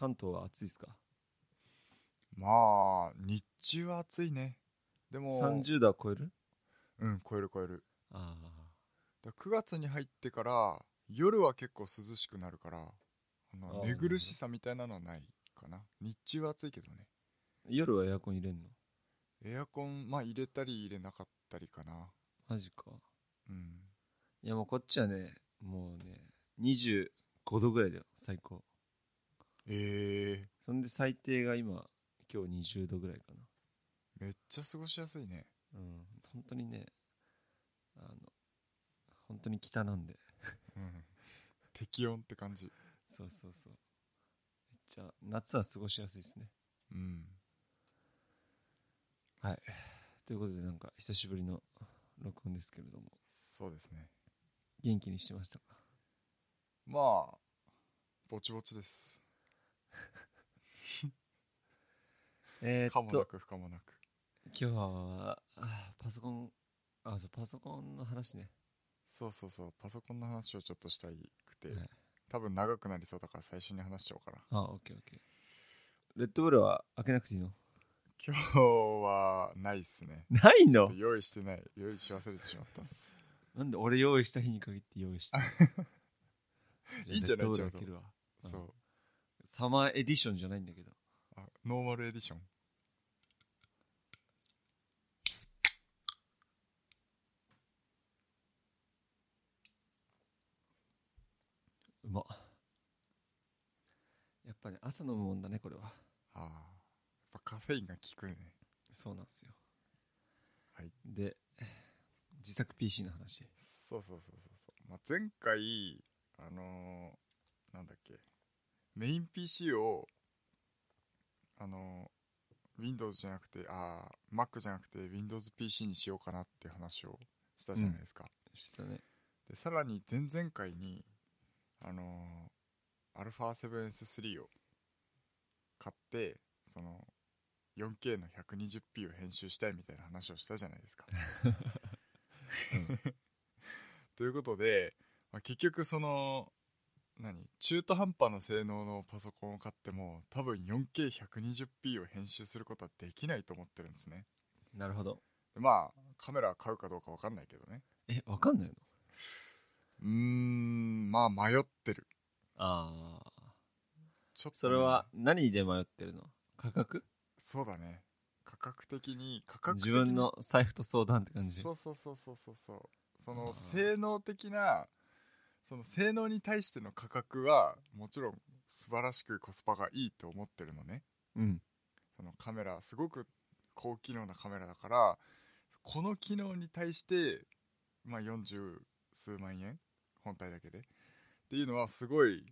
関東は暑いですか？まあ日中は暑いねでも ?30 度は超える？うん超える超えるあだ9月に入ってから夜は結構涼しくなるからあのあー寝苦しさみたいなのはないかな日中は暑いけどねあ。夜はエアコン入れんの？エアコンまあ入れたり入れなかったりかなマジか。うんいやもうこっちはね、もうね、25度ぐらいだよ、最高。えそんで最低が今、今日20度ぐらいかー、めっちゃ過ごしやすいねな。うん。本当にね、あの、本当に北なんで。うん適温って感じそうそうそう。めっちゃ、夏は過ごしやすいですね。うんはい。ということで、なんか、久しぶりの録音ですけれども、そうですね元気にしてましたか？まあぼちぼちです えー、かもなっと、く不可もなく。今日は、あパソコン、あ、そう、パソコンの話ね。そうそうそう。パソコンの話をちょっとしたいくて、はい。多分長くなりそうだから最初に話しちゃおうかな。あ、オッケーオッケー。レッドブルは開けなくていいの？今日はないっすね。ないの？用意してない。用意し忘れてしまったっす。なんで俺用意した日に限って用意して。いいんじゃない？ちょうどル開けるわ。うん。そうサマーエディションじゃないんだけど。あノーマルエディション？うまっ。やっぱり朝飲むもんだね、これは。ああやっぱカフェインが効くよねそうなんですよ。はいで、自作 PC の話。そうそうそうそうそう、まあ、前回あのーなんだっけ？メイン PC をあのー Windows じゃなくてあー Mac じゃなくて WindowsPC にしようかなっていう話をしたじゃないですか、してたね。でさらに前々回にあのー、α7S3 を買ってその 4K の 120p を編集したいみたいな話をしたじゃないですか。ということで、まあ、結局その何？中途半端な性能のパソコンを買っても多分 4K120p を編集することはできないと思ってるんですね。なるほど。でまあカメラ買うかどうか分かんないけどね。え、わかんないの？うーんまあ迷ってる。ああ。ちょっとね、それは何で迷ってるの？価格？そうだね。価格的に価格的自に分の財布と相談って感じ？そうそうそうそうそう。そうそあのー。性能的なその性能に対しての価格はもちろん素晴らしくコスパがいいと思ってるのね。うん。そのカメラすごく高機能なカメラだからこの機能に対してまあ40数万円本体だけで。っていうのはすごい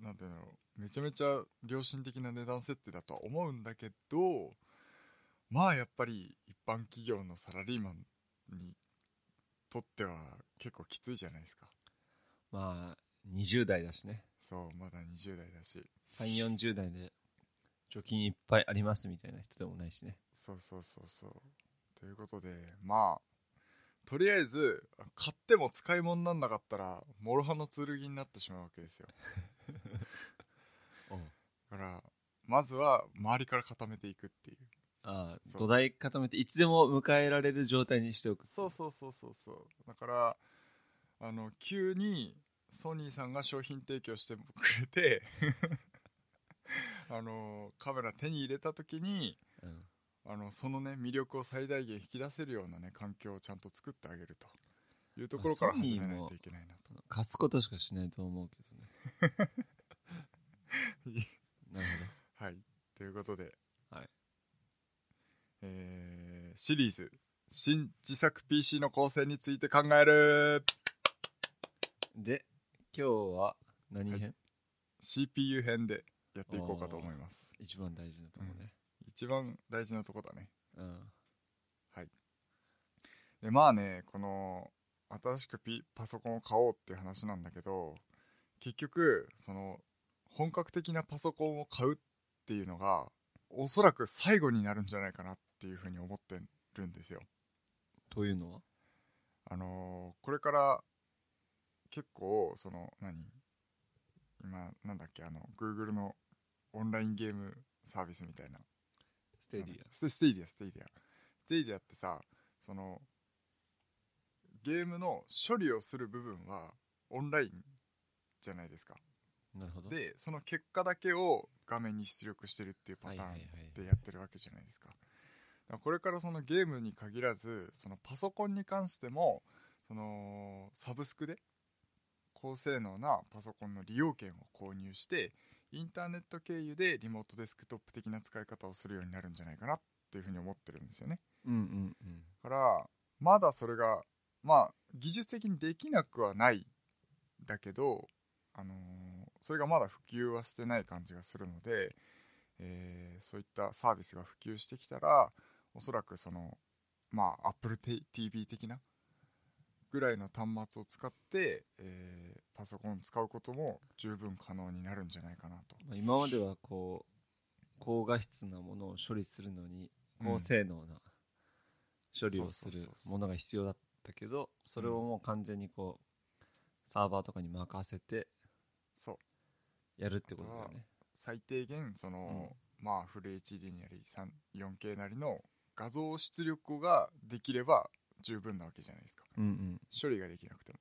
なんていうのめちゃめちゃ良心的な値段設定だとは思うんだけどまあやっぱり一般企業のサラリーマンにとっては結構きついじゃないですかまあ、20代だしね。そうまだ20代だし。3、40代で貯金いっぱいありますみたいな人でもないしね。そうそうそうそう。ということでまあとりあえず買っても使い物になんなかったら諸刃の剣になってしまうわけですよ。だからまずは周りから固めていくっていう。ああ、土台固めていつでも迎えられる状態にしておく。そうそうそうそうそう。だからあの急にソニーさんが商品提供してくれて あのカメラ手に入れた時にうん。あのそのね魅力を最大限引き出せるようなね環境をちゃんと作ってあげるというところから始めないといけないなと貸すことしかしないと思うけどね。なるはいということで、はいえーシリーズ新自作 PC の構成について考えるほど。で、今日は何編、CPU 編でやっていこうかと思います。一番大事なとこね。一番大事なとこだね。うん。はい。でまあねこの新しくピパソコンを買おうっていう話なんだけど結局その本格的なパソコンを買うっていうのがおそらく最後になるんじゃないかなっていうふうに思ってるんですよ。というのは？あのーこれから結構その何？今なんだっけあの Google のオンラインゲームサービスみたいな。 Stadia ステ Stadia Stadia Stadia ってさそのゲームの処理をする部分はオンラインじゃないですか。なるほど。でその結果だけを画面に出力してるっていうパターンでやってるわけじゃないですか。だからこれからそのゲームに限らずそのパソコンに関してもそのサブスクで高性能なパソコンの利用券を購入してインターネット経由でリモートデスクトップ的な使い方をするようになるんじゃないかなっていうふうに思ってるんですよね。うんうんうん。だからまだそれがまあ技術的にできなくはないだけど、あのーそれがまだ普及はしてない感じがするので、えーそういったサービスが普及してきたらおそらくそのまあ AppleTV 的なぐらいの端末を使って、えーパソコンを使うことも十分可能になるんじゃないかなと。まあ、今まではこう高画質なものを処理するのにうん。高性能な処理をするものが必要だったけどそれをもう完全にこうサーバーとかに任せてそう。やるってことだよね。最低限その、まあフル HD なり 4K なりの画像出力ができれば十分なわけじゃないですか。うんうん。処理ができなくても。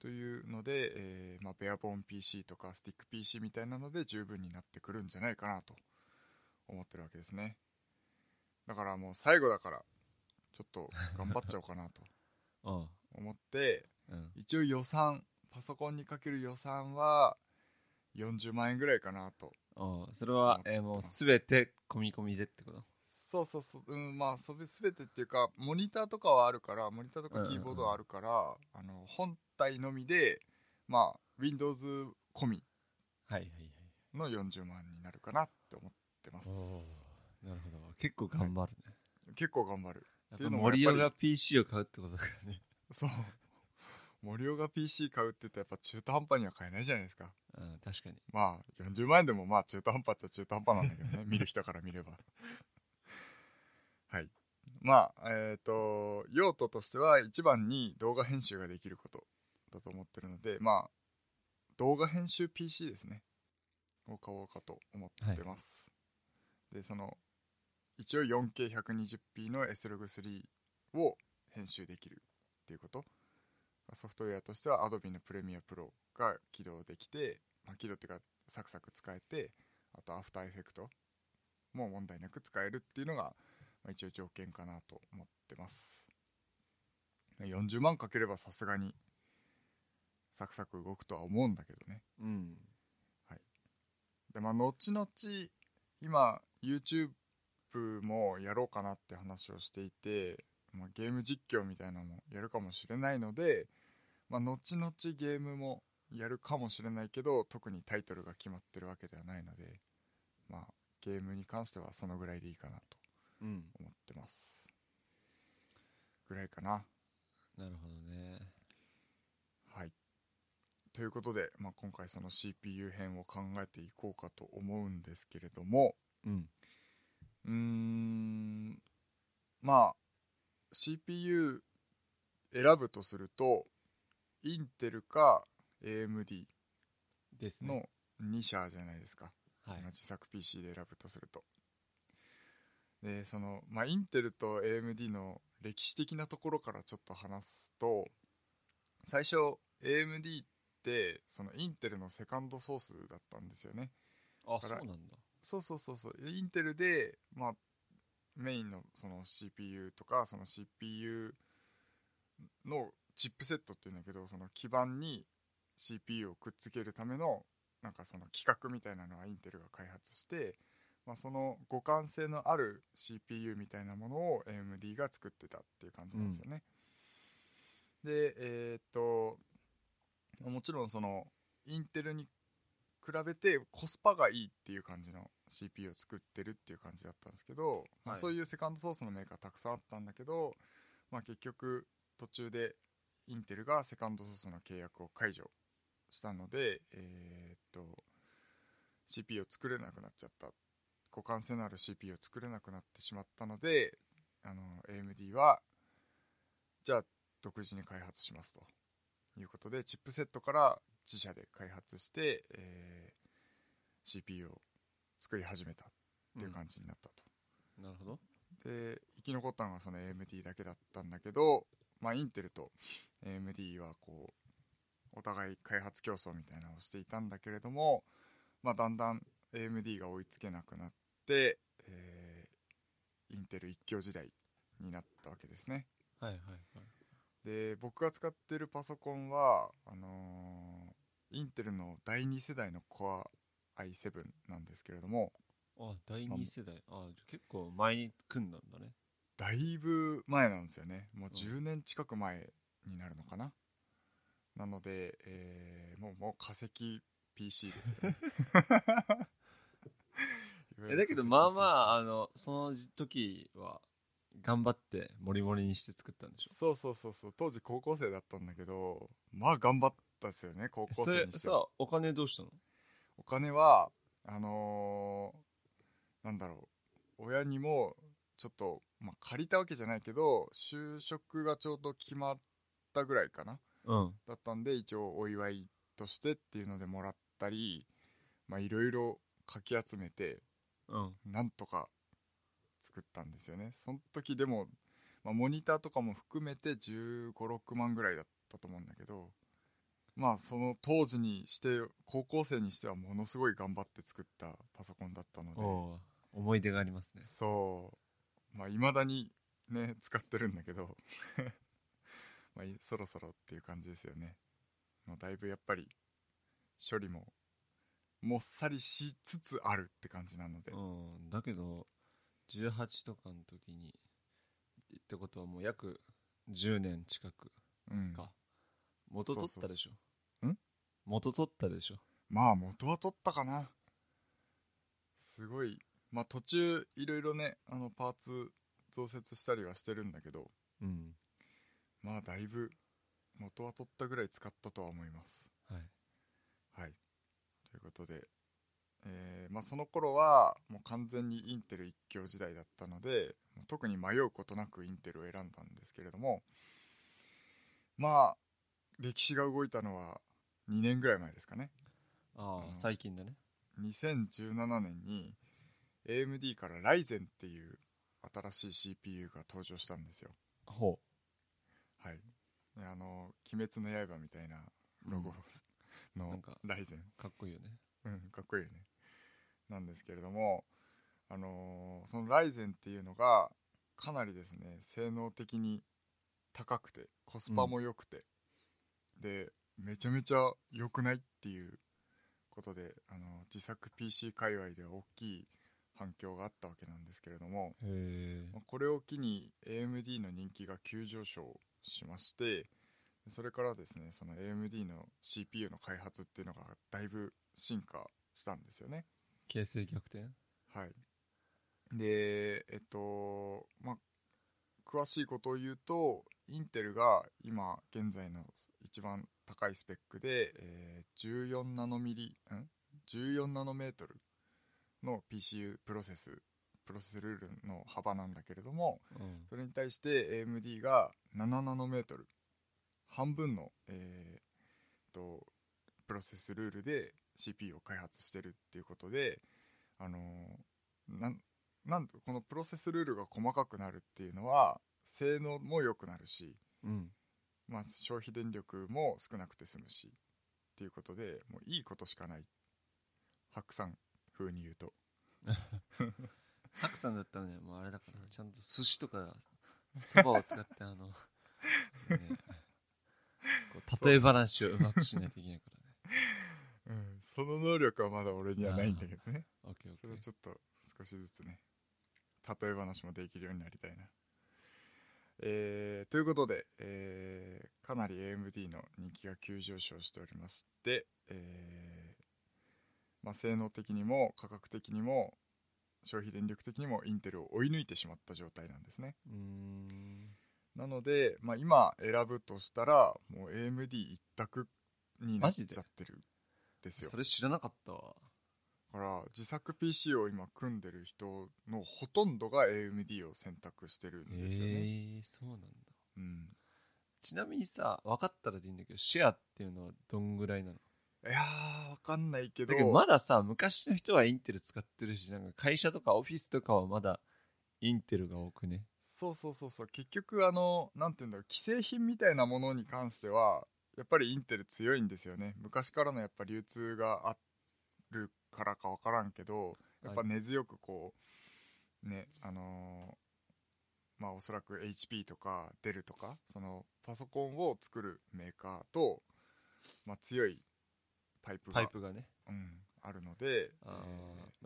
というので、えーまあ、ベアボーン PC とかスティック PC みたいなので十分になってくるんじゃないかなと思ってるわけですね。だからもう最後だからちょっと頑張っちゃおうかなとあ 思ってあうん。一応予算パソコンにかける予算は40万円ぐらいかなとそれは、えーもう全て込み込みでってこと？そうそうそう、うん、まあそれ全てっていうかモニターとかはあるからモニターとかキーボードはあるから、あの本体のみでまあ Windows 込みはいはいの40万になるかなって思ってます。はいおなるほど。結構頑張るね、結構頑張る。やっていうのも森尾が PC を買うってことだからね。そう。森尾が PC 買うって言ったらやっぱ中途半端には買えないじゃないですか。うん確かに。まあ40万円でもまあ中途半端っちゃ中途半端なんだけどね。見る人から見ればはい。まあえっ、と用途としては一番に動画編集ができることだと思ってるのでまあ動画編集 PC ですね。を買おうかと思ってます、でその一応 4K120p の S-Log3 を編集できるっていうこと。ソフトウェアとしては Adobe の Premiere Pro が起動できて、まあ、起動っていうかサクサク使えてあと After Effects も問題なく使えるっていうのが、まあ、一応条件かなと思ってます。40万かければさすがにサクサク動くとは思うんだけどね。うん。でまあ後々今 YouTube もやろうかなって話をしていて、まあ、ゲーム実況みたいなのもやるかもしれないので、まあ、後々ゲームもやるかもしれないけど特にタイトルが決まってるわけではないので、まあ、ゲームに関してはそのぐらいでいいかなと。うん思ってます。ぐらいかな。なるほどね。はい。ということで、まあ、今回その CPU 編を考えていこうかと思うんですけれどもうん。うーんまあ CPU 選ぶとするとインテルか AMD ですね。の2社じゃないですか、はい。まあ自作 PC で選ぶとするとでそのまあインテルと AMD の歴史的なところからちょっと話すと最初 AMD ってそのインテルのセカンドソースだったんですよね。あそうなんだ。そうそうそうそう。インテルで、まあ、メインのその CPU とかその CPU のチップセットっていうんだけどその基板に CPU をくっつけるためのなんかその規格みたいなのはインテルが開発して、まあ、その互換性のある CPU みたいなものを AMD が作ってたっていう感じなんですよね、でえーっともちろんそのインテルに比べてコスパがいいっていう感じの CPU を作ってるっていう感じだったんですけど、まあはい。そういうセカンドソースのメーカーたくさんあったんだけど、まあ、結局途中でインテルがセカンドソースの契約を解除したので、えーっと CPU を作れなくなっちゃった互換性のある CPU を作れなくなってしまったのであの AMD はじゃあ独自に開発しますということでチップセットから自社で開発して、えー CPU を作り始めたっていう感じになったと、なるほど。で生き残ったのがその AMD だけだったんだけど、まあ、インテルと AMD はこうお互い開発競争みたいなのをしていたんだけれども、まあ、だんだん AMD が追いつけなくなって、えーインテル一強時代になったわけですね。はいはいはい。で僕が使ってるパソコンはあのーインテルの第2世代の Core i7 なんですけれども。あ第2世代。あ結構前に組んだんだね。だいぶ前なんですよね。もううん。10年近く前になるのかな、なので、えーもうもう化石 PC ですよね えだけどまあまああのその時は頑張ってモリモリにして作ったんでしょ？そうそうそうそう。当時高校生だったんだけどまあ頑張ったですよね高校それ生にしてさお金どうしたの？お金はあのーなんだろう。親にもちょっと、まあ、借りたわけじゃないけど就職がちょうど決まったぐらいかな。うん。だったんで一応お祝いとしてっていうのでもらったりまあいろいろかき集めてうんなんとか作ったんですよね。その時でも、まあ、モニターとかも含めて1 5 6万ぐらいだったと思うんだけどまあその当時にして高校生にしてはものすごい頑張って作ったパソコンだったので。思い出がありますね。そう。まあいまだにね使ってるんだけど。まあいそろそろっていう感じですよね。もうだいぶやっぱり処理ももっさりしつつあるって感じなので、うん。だけど18とかの時にってことはもう約10年近くうん。か元取ったでしょ。う。ん？元取ったでしょ。まあ元は取ったかな。すごい。まあ途中いろいろねあのパーツ増設したりはしてるんだけど。うん。まあだいぶ元は取ったぐらい使ったとは思います。はい。はいということで、えーまあ、その頃はもう完全にインテル一強時代だったので特に迷うことなくインテルを選んだんですけれどもまあ歴史が動いたのは2年ぐらい前ですかね。ああうん最近だね。2017年に AMD から Ryzen っていう新しい CPU が登場したんですよ。ほはい。であの「鬼滅の刃」みたいなロゴのなんか Ryzen うかっこいいよね。うんかっこいいよね。なんですけれどもあのーその Ryzen っていうのがかなりですね性能的に高くてコスパも良くて、でめちゃめちゃ良くないっていうことであの自作 PC 界隈では大きい反響があったわけなんですけれども、まあこれを機に AMD の人気が急上昇しましてそれからですねその AMD の CPU の開発っていうのがだいぶ進化したんですよね。形勢逆転？はい。でえっとまあ詳しいことを言うとインテルが今現在の一番高いスペックで、えー14ナノミリん？14ナノメートルの PCU プロセスプロセスルールの幅なんだけれどもうん。それに対して AMD が7ナノメートル半分の、えーとプロセスルールで CPU を開発してるっていうことで、あのーなんなんとこのプロセスルールが細かくなるっていうのは性能も良くなるし、うん。まあ、消費電力も少なくて済むしっていうことでもういいことしかない。白山風に言うと。白さんだったらねもうあれだからちゃんと寿司とかそばを使ってあの、ね、例え話をうまくしないといけないからね。うん、その能力はまだ俺にはないんだけどね。オッケーオッそれをケーちょっと少しずつね例え話もできるようになりたいな。えーということで、えーかなり AMD の人気が急上昇しておりまして、えーまあ、性能的にも価格的にも消費電力的にもインテルを追い抜いてしまった状態なんですね。うーんなので、まあ、今選ぶとしたらもう AMD 一択になっちゃってるんですよ。それ知らなかったわ。だから自作 PC を今組んでる人のほとんどが AMD を選択してるんへですよね、えそうなんだ。うん、ちなみにさ分かったらでいいんだけどシェアっていうのはどんぐらいなの？いやーわかんないけど。だけどまださ昔の人はインテル使ってるしなんか会社とかオフィスとかはまだインテルが多くねそうそうそうそう。結局あのなんて言うんだろう。既製品みたいなものに関してはやっぱりインテル強いんですよね。昔からのやっぱ流通があるからかわからんけどやっぱ根強くこうねあのーまあおそらく HP とかデルとかそのパソコンを作るメーカーと、まあ、強いパイプが。パイプがね。うん、あるのでま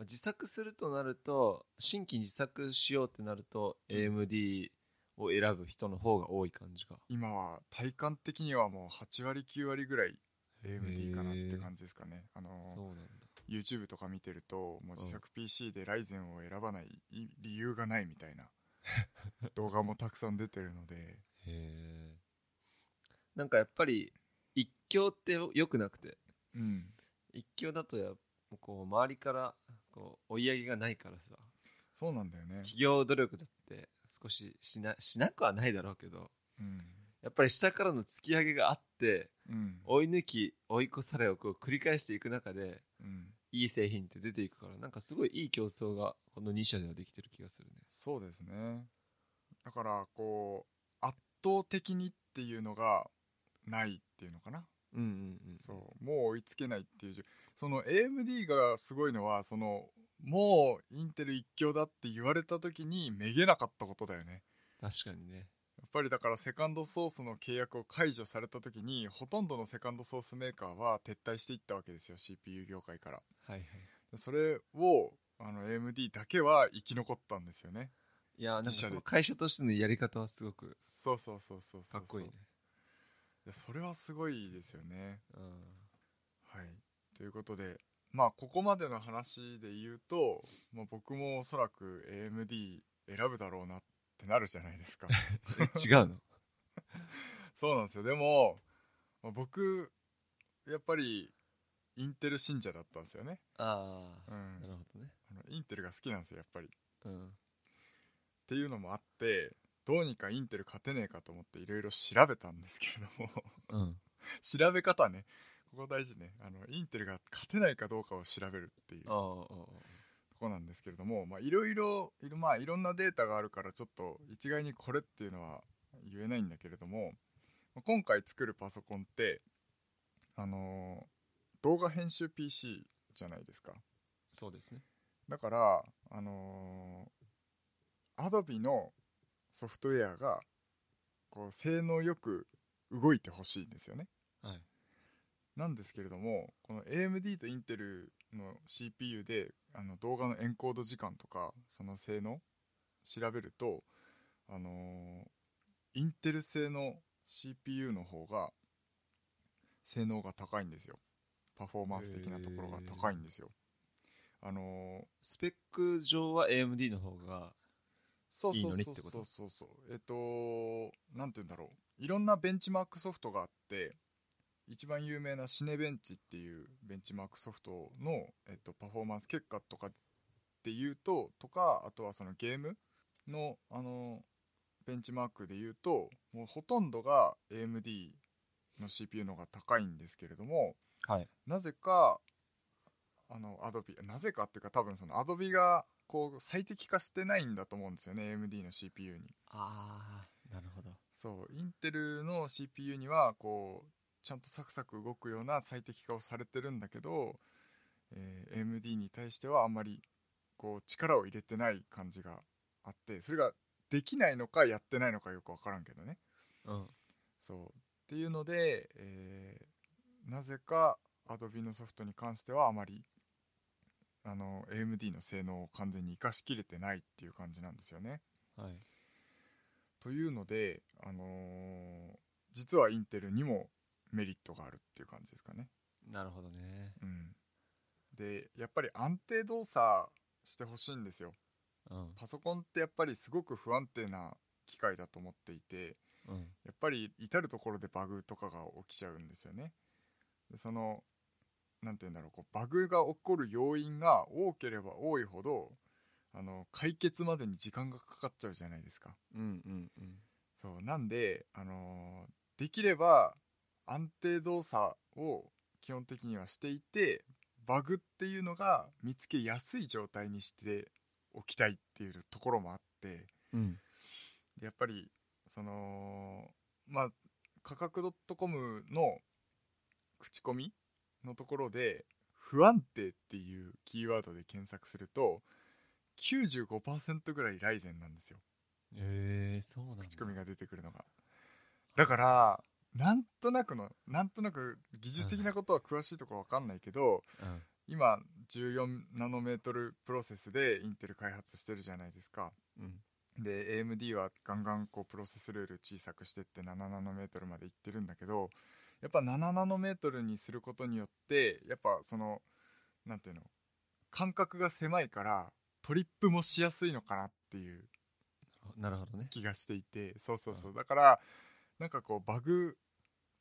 あ、自作するとなると新規自作しようってなると AMD を選ぶ人の方が多い感じが今は体感的にはもう8割9割ぐらい AMD かなって感じですかね。あのそうなんだ。YouTube とか見てるともう自作 PC でライゼンを選ばないい理由がないみたいな 動画もたくさん出てるので。へえなんかやっぱり一強ってよくなくて。うん。一強だとやこう周りからこう追い上げがないからさ。そうなんだよね。企業努力だって少ししなしなくはないだろうけどうん。やっぱり下からの突き上げがあってうん。追い抜き追い越されをこう繰り返していく中でうん。いい製品って出ていくからなんかすごいいい競争がこの2社ではできてる気がするね。そうですね。だからこう圧倒的にっていうのがないっていうのかな。うんうんうんそう。もう追いつけないっていう。じその AMD がすごいのはそのもうインテル一強だって言われた時にめげなかったことだよね。確かにね。やっぱりだからセカンドソースの契約を解除された時にほとんどのセカンドソースメーカーは撤退していったわけですよ CPU 業界から。はいはい。でそれをあの AMD だけは生き残ったんですよね。いやなんかその会社としてのやり方はすごくそうそうそうそうそうかっこいいね。いやそれはすごいですよね。うん。はいということでまあここまでの話で言うと、まあ、僕もおそらく AMD 選ぶだろうなってなるじゃないですか。え 違うの？そうなんですよ。でも、まあ僕やっぱりインテル信者だったんですよね、ああ、うん。なるほどね。あのインテルが好きなんですよやっぱり。っうん。ていうのもあってどうにかインテル勝てねえかと思っていろいろ調べたんですけれども。うん。調べ方ねここ大事ね。あのインテルが勝てないかどうかを調べるっていうとこなんですけれどもまあいろいろいろまあいろんなデータがあるからちょっと一概にこれっていうのは言えないんだけれどもまあ今回作るパソコンってあのー動画編集 PC じゃないですか。そうですね。だからあのー、Adobe のソフトウェアがこう性能よく動いてほしいんですよね。はいなんですけれどもこの AMD とインテルの CPU であの動画のエンコード時間とかその性能調べるとあのーインテル製の CPU の方が性能が高いんですよ。パフォーマンス的なところが高いんですよ、あのースペック上は AMD の方がいいそうそうそうのにってこと？そうそうそうえっとなんて言うんだろう。いろんなベンチマークソフトがあって一番有名なシネベンチっていうベンチマークソフトの、えっと、パフォーマンス結果とかっていうととかあとはそのゲームのあのベンチマークで言うともうほとんどが AMD の CPU の方が高いんですけれどもはい。なぜかあの Adobe なぜかっていうか多分その Adobe がこう最適化してないんだと思うんですよね AMD の CPU に。ああなるほど。そうインテルの CPU にはこうちゃんとサクサク動くような最適化をされてるんだけど、えー AMD に対してはあんまりこう力を入れてない感じがあってそれができないのかやってないのかよく分からんけどね。うん。そう。っていうので、えーなぜか Adobe のソフトに関してはあまりあの AMD の性能を完全に生かしきれてないっていう感じなんですよね。はい。というので、あのー実はインテルにもメリットがあるっていう感じですかね。なるほどねうん、でやっぱり安定動作してほしいんですよ。うんパソコンってやっぱりすごく不安定な機械だと思っていてうんやっぱり至る所でバグとかが起きちゃうんですよね。でそのなんて言うんだろうこうバグが起こる要因が多ければ多いほどあの解決までに時間がかかっちゃうじゃないですか。うんうんうんそうなんで、あのーできれば安定動作を基本的にはしていてバグっていうのが見つけやすい状態にしておきたいっていうところもあってうん。でやっぱりそのまあ価格 .com の口コミのところで不安定っていうキーワードで検索すると95%ぐらいライゼンなんですよ。えー、そうなんだ。口コミが出てくるのが。だからなんとなくのなんとなく技術的なことは詳しいところわかんないけどうん。今14ナノメートルプロセスでインテル開発してるじゃないですか。うん。で AMD はガンガンこうプロセスルール小さくしてって7ナノメートルまでいってるんだけどやっぱ7ナノメートルにすることによってやっぱそのなんていうの間隔が狭いからトリップもしやすいのかなっていうなるほどね。気がしていて。そうそうそう。だからなんかこうバグ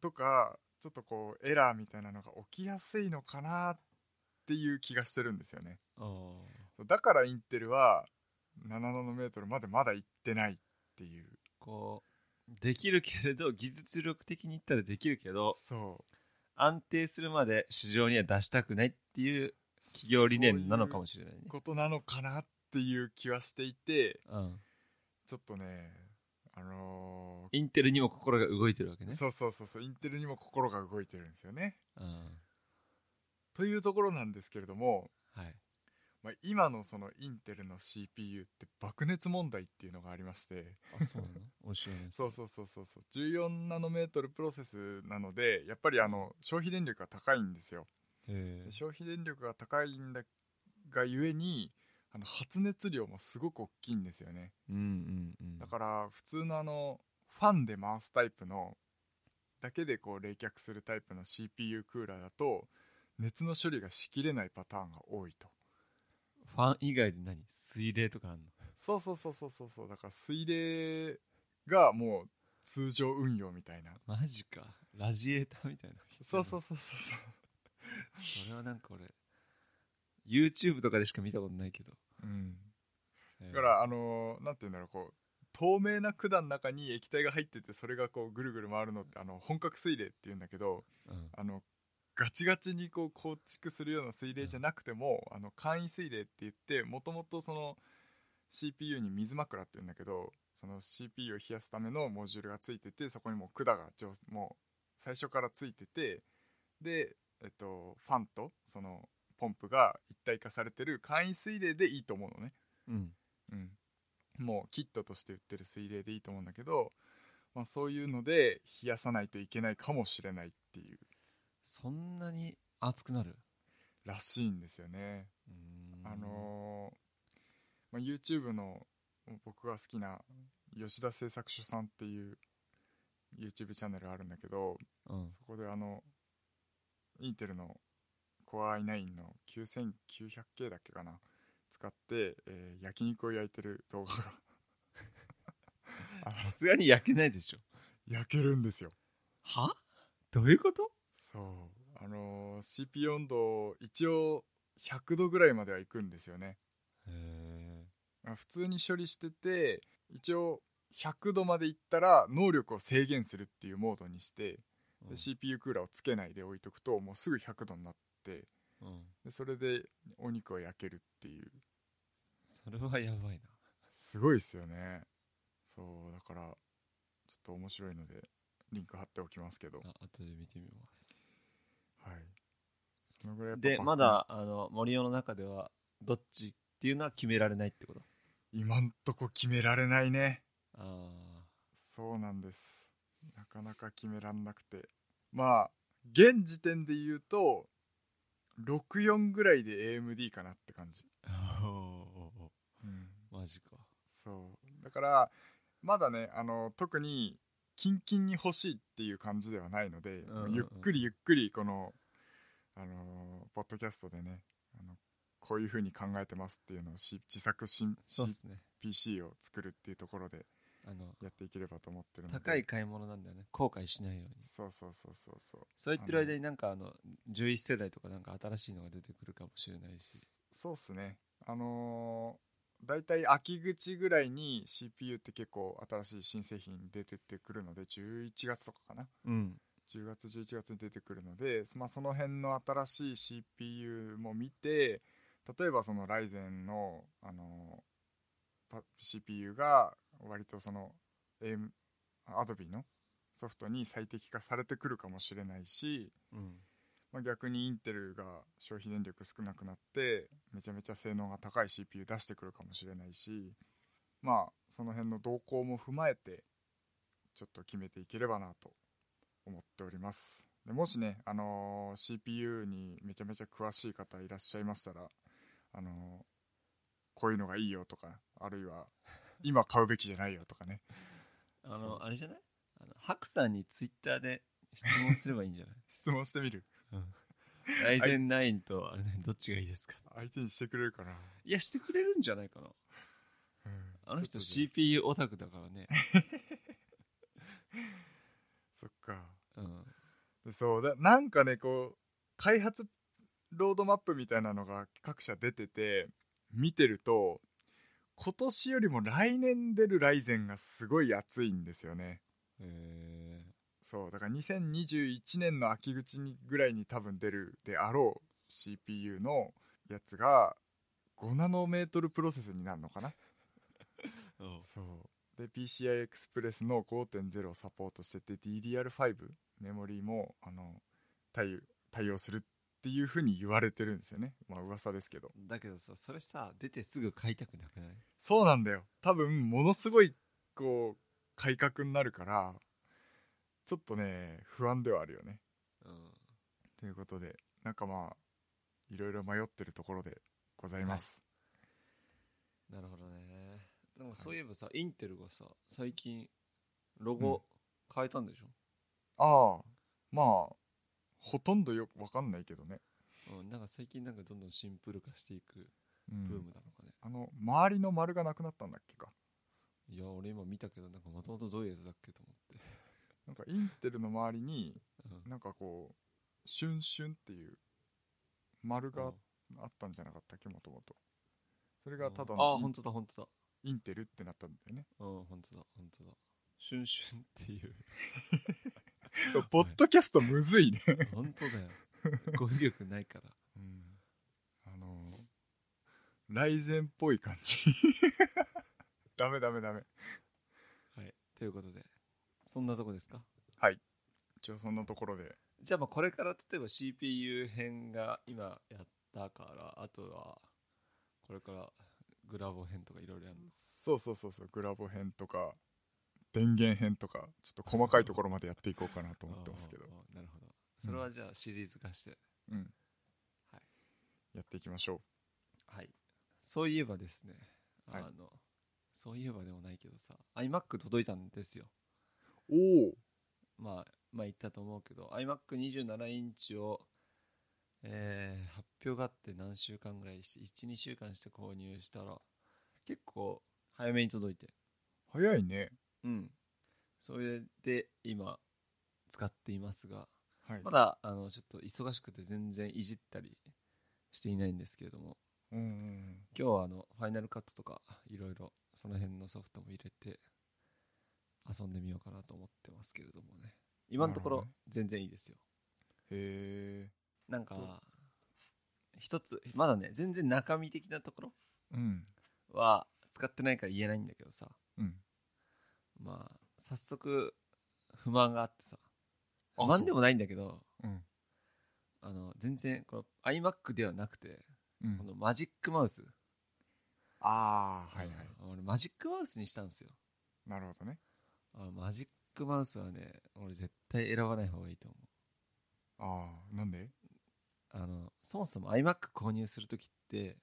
とかちょっとこうエラーみたいなのが起きやすいのかなっていう気がしてるんですよね。だからインテルは7ナノメートルまでまだ行ってないっていう。こうできるけれど技術力的に言ったらできるけどそう。安定するまで市場には出したくないっていう企業理念なのかもしれないね。そういうことなのかなっていう気はしていてうん。ちょっとねあのインテルにも心が動いてるわけーね。そうそうそうそうインテルにも心が動いてるんですよね。うん。というところなんですけれども、はい。まあ、今のそのインテルの CPU って爆熱問題っていうのがありまして。あそうなの？そうそうそうそうそう。14ナノメートルプロセスなのでやっぱりあの消費電力が高いんですよ。消費電力が高いんだがゆえにあの発熱量もすごく大きいんですよね。うんうんうん。だから普通のあのファンで回すタイプのだけでこう冷却するタイプの CPU クーラーだと熱の処理がしきれないパターンが多いと。ファン以外で何？水冷とかあんの？そうそうそうそうそうそう。だから水冷がもう通常運用みたいな。マジか。ラジエーターみたいなそうそうそうそうそう。それはなんか俺 YouTube とかでしか見たことないけど、だからあのーなんて言うんだろうこう透明な管の中に液体が入っててそれがこうぐるぐる回るのってあの本格水冷っていうんだけどうん。あのガチガチにこう構築するような水冷じゃなくても、あの簡易水冷って言ってもともとその CPU に水枕って言うんだけどその CPU を冷やすためのモジュールがついててそこにもう管が上もう最初からついててで、えっと、ファンとそのポンプが一体化されてる簡易水冷でいいと思うのね。うん。うん、もうキットとして売ってる水冷でいいと思うんだけど、まあ、そういうので冷やさないといけないかもしれないっていう。そんなに熱くなる？らしいんですよね。あのーまあ、YouTube の僕が好きな吉田製作所さんっていう YouTube チャンネルあるんだけどうん。そこであのインテルの Core i9 の 9900K だっけかな使って、えー焼肉を焼いてる動画が。さすがに焼けないでしょ。焼けるんですよ。は？どういうこと？そう。あのー CPU 温度一応100度ぐらいまではいくんですよね。へえあ普通に処理してて一応100度までいったら能力を制限するっていうモードにしてで CPU クーラーをつけないで置いとくともうすぐ100度になってうん。でそれでお肉を焼けるっていう。それはやばいすごいっすよね。そうだからちょっと面白いのでリンク貼っておきますけど。なあ後で見てみます。はい。そのぐらいやっぱでまだあの森尾の中ではどっちっていうのは決められないってこと？今んとこ決められないね。あそうなんです。なかなか決めらんなくて。まあ現時点で言うと64ぐらいで AMD かなって感じ、うん、ーマジか。そう。だからまだねあの特にキンキンに欲しいっていう感じではないので、うんうんうん。ゆっくりゆっくりこのあのポッドキャストでねあのこういう風に考えてますっていうのをし自作新ね。PC を作るっていうところであのやっていければと思ってるので。高い買い物なんだよね。後悔しないように。そうそうそうそうそう。そう言ってる間になんかあの11世代とかなんか新しいのが出てくるかもしれないし。そうっすね。あのー、だいたい秋口ぐらいに CPU って結構新しい新製品出てってくるので11月とかかな。うん。10月11月に出てくるので、まあ、その辺の新しい CPU も見て例えばそのライゼンのあのパ CPU が割とその Adobe のソフトに最適化されてくるかもしれないし、うん。まあ、逆にインテルが消費電力少なくなってめちゃめちゃ性能が高い CPU 出してくるかもしれないしまあその辺の動向も踏まえてちょっと決めていければなと思っております。でもしね、あのー CPU にめちゃめちゃ詳しい方いらっしゃいましたら、あのーこういうのがいいよとかあるいは 今買うべきじゃないよとかね。あのあれじゃない？あのハクさんにツイッターで質問すればいいんじゃない？質問してみる。ライゼン9とあれ、ね、どっちがいいですか？相手にしてくれるかな、いやしてくれるんじゃないかな。うん。あの人 CPU オタクだからね。そっか。うん。でそうだなんかねこう開発ロードマップみたいなのが各社出てて見てると今年よりも来年出るライゼンがすごい熱いんですよね。えそうだから2021年の秋口にぐらいに多分出るであろう CPU のやつが5ナノメートルプロセスになるのかな。そう。で PCI エクスプレスの5.0をサポートしてて DDR5 メモリーもあの対対応するっていう風に言われてるんですよね。まあ噂ですけど。だけどさそれさ出てすぐ買いたくなくない？そうなんだよ。多分ものすごいこう改革になるからちょっとね不安ではあるよね。うん。ということでなんかまあいろいろ迷ってるところでございます、なるほどね。なんかそういえばさ、インテルがさ最近ロゴ変えたんでしょ、ああ。まあほとんどよくわかんないけどね、うん、なんか最近なんかどんどんシンプル化していくうん。ブームなのかね、あの周りの丸がなくなったんだっけか？いや俺今見たけどなんかもともとどういうやつだっけと思って、なんかインテルの周りにうん。なんかこうシュンシュンっていう丸がうん。あったんじゃなかったっけもともと。それがただあのイン本当だ本当だ。インテルってなったんだよね。うん本当だ本当だ。シュンシュンっていう ポッドキャストむずいね、本当だよ。語彙力ないから。うん、あのライゼンっぽい感じ。ダメダメダメ。はい。ということでそんなとこですか？はい。一応そんなところで。じゃあまあこれから例えば CPU 編が今やったからあとはこれからグラボ編とかいろいろやるの？そうそうそうそうグラボ編とか電源編とかちょっと細かいところまでやっていこうかなと思ってますけど。なるほど。それはじゃあシリーズ化して、うん。はい。やっていきましょはい。そういえばですね。はい。あの、そういえばでもないけどさ。iMac 届いたんですよ。うおおまあまあ言ったと思うけど iMac27 インチをえー発表があって何週間ぐらいし12週間して購入したら結構早めに届いて。早いねうん。それで今使っていますがはい。まだあのちょっと忙しくて全然いじったりしていないんですけれどもうんうんうん。今日はあのファイナルカットとかいろいろその辺のソフトも入れて遊んでみようかなと思ってますけれどもね。今のところ全然いいですよ。へえ。なんか一つまだね全然中身的なところうん。は使ってないから言えないんだけどさ。うんまあ早速不満があってさ。あ不満でもないんだけどう。ん。あの全然この iMac ではなくて、うん。このマジックマウス。ああはいはい。うん俺マジックマウスにしたんですよ。なるほどね。あマジックマウスはね俺絶対選ばない方がいいと思う。ああなんで？あのそもそも iMac 購入するときって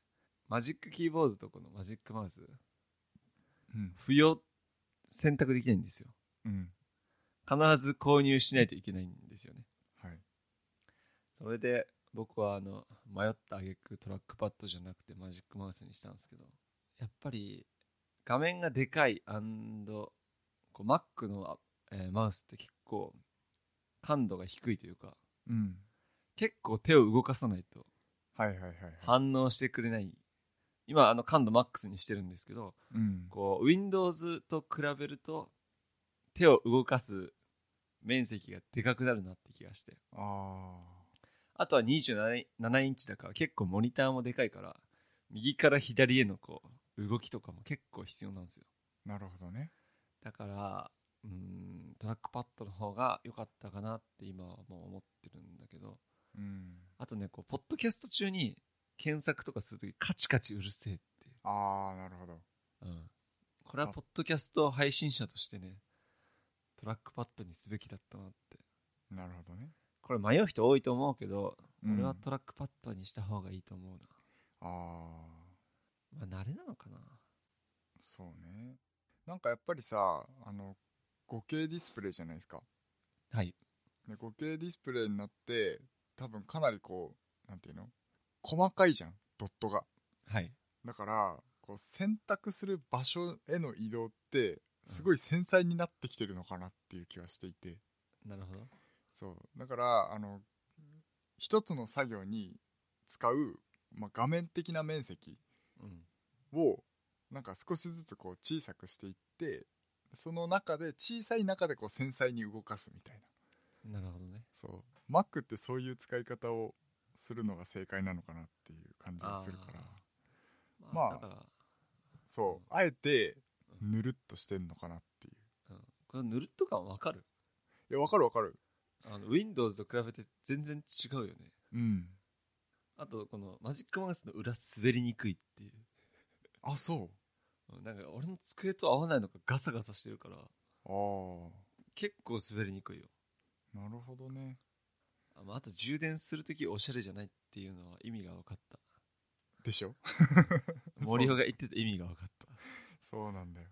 マジックキーボードとこのマジックマウスうん。不要選択できないんですよ。うん。必ず購入しないといけないんですよね。はい。それで僕はあの迷った挙句トラックパッドじゃなくてマジックマウスにしたんですけどやっぱり画面がでかいこう Mac の、えーマウスって結構感度が低いというかうん。結構手を動かさないと反応してくれない今あの感度マックスにしてるんですけどうん。こう Windows と比べると手を動かす面積がでかくなるなって気がして。ああとは27 7インチだから結構モニターもでかいから右から左へのこう動きとかも結構必要なんですよ。あなるほどね。だからうーんトラックパッドの方が良かったかなって今はもう思ってるんだけど。うん。あとねこうポッドキャスト中に検索とかするときカチカチうるせえってああなるほど。うん、これはポッドキャスト配信者としてねトラックパッドにすべきだったなって。なるほどね。これ迷う人多いと思うけど、うん。俺はトラックパッドにした方がいいと思うああなまあ慣れなのかな。そうね。なんかやっぱりさあの 5K ディスプレイじゃないですか。はい。で 5K ディスプレイになって多分かなりこうなんていうの？細かいじゃん。ドットが。はい。だからこう選択する場所への移動ってすごい繊細になってきてるのかなっていう気はしていて、なるほど。そう。だからあの一つの作業に使う、まあ、画面的な面積うん。をなんか少しずつこう小さくしていってその中で小さい中でこう繊細に動かすみたいな。なるほどね。そう。Mac ってそういう使い方をするのが正解なのかなっていう感じがするから。まあだから、そうあえてぬるっとしてんのかなっていう。うん、このぬるっと感わかる？いやわかるわかる。あの Windows と比べて全然違うよね。うん。あとこのマジックマウスの裏滑りにくいっていう。あそう。うんなんか俺の机と合わないのがガサガサしてるから。ああ結構滑りにくいよ。なるほどねあ,、まあ、あと充電するときおしゃれじゃないっていうのは意味が分かった。でしょ？森尾が言ってた意味が分かった。そうなんだよ。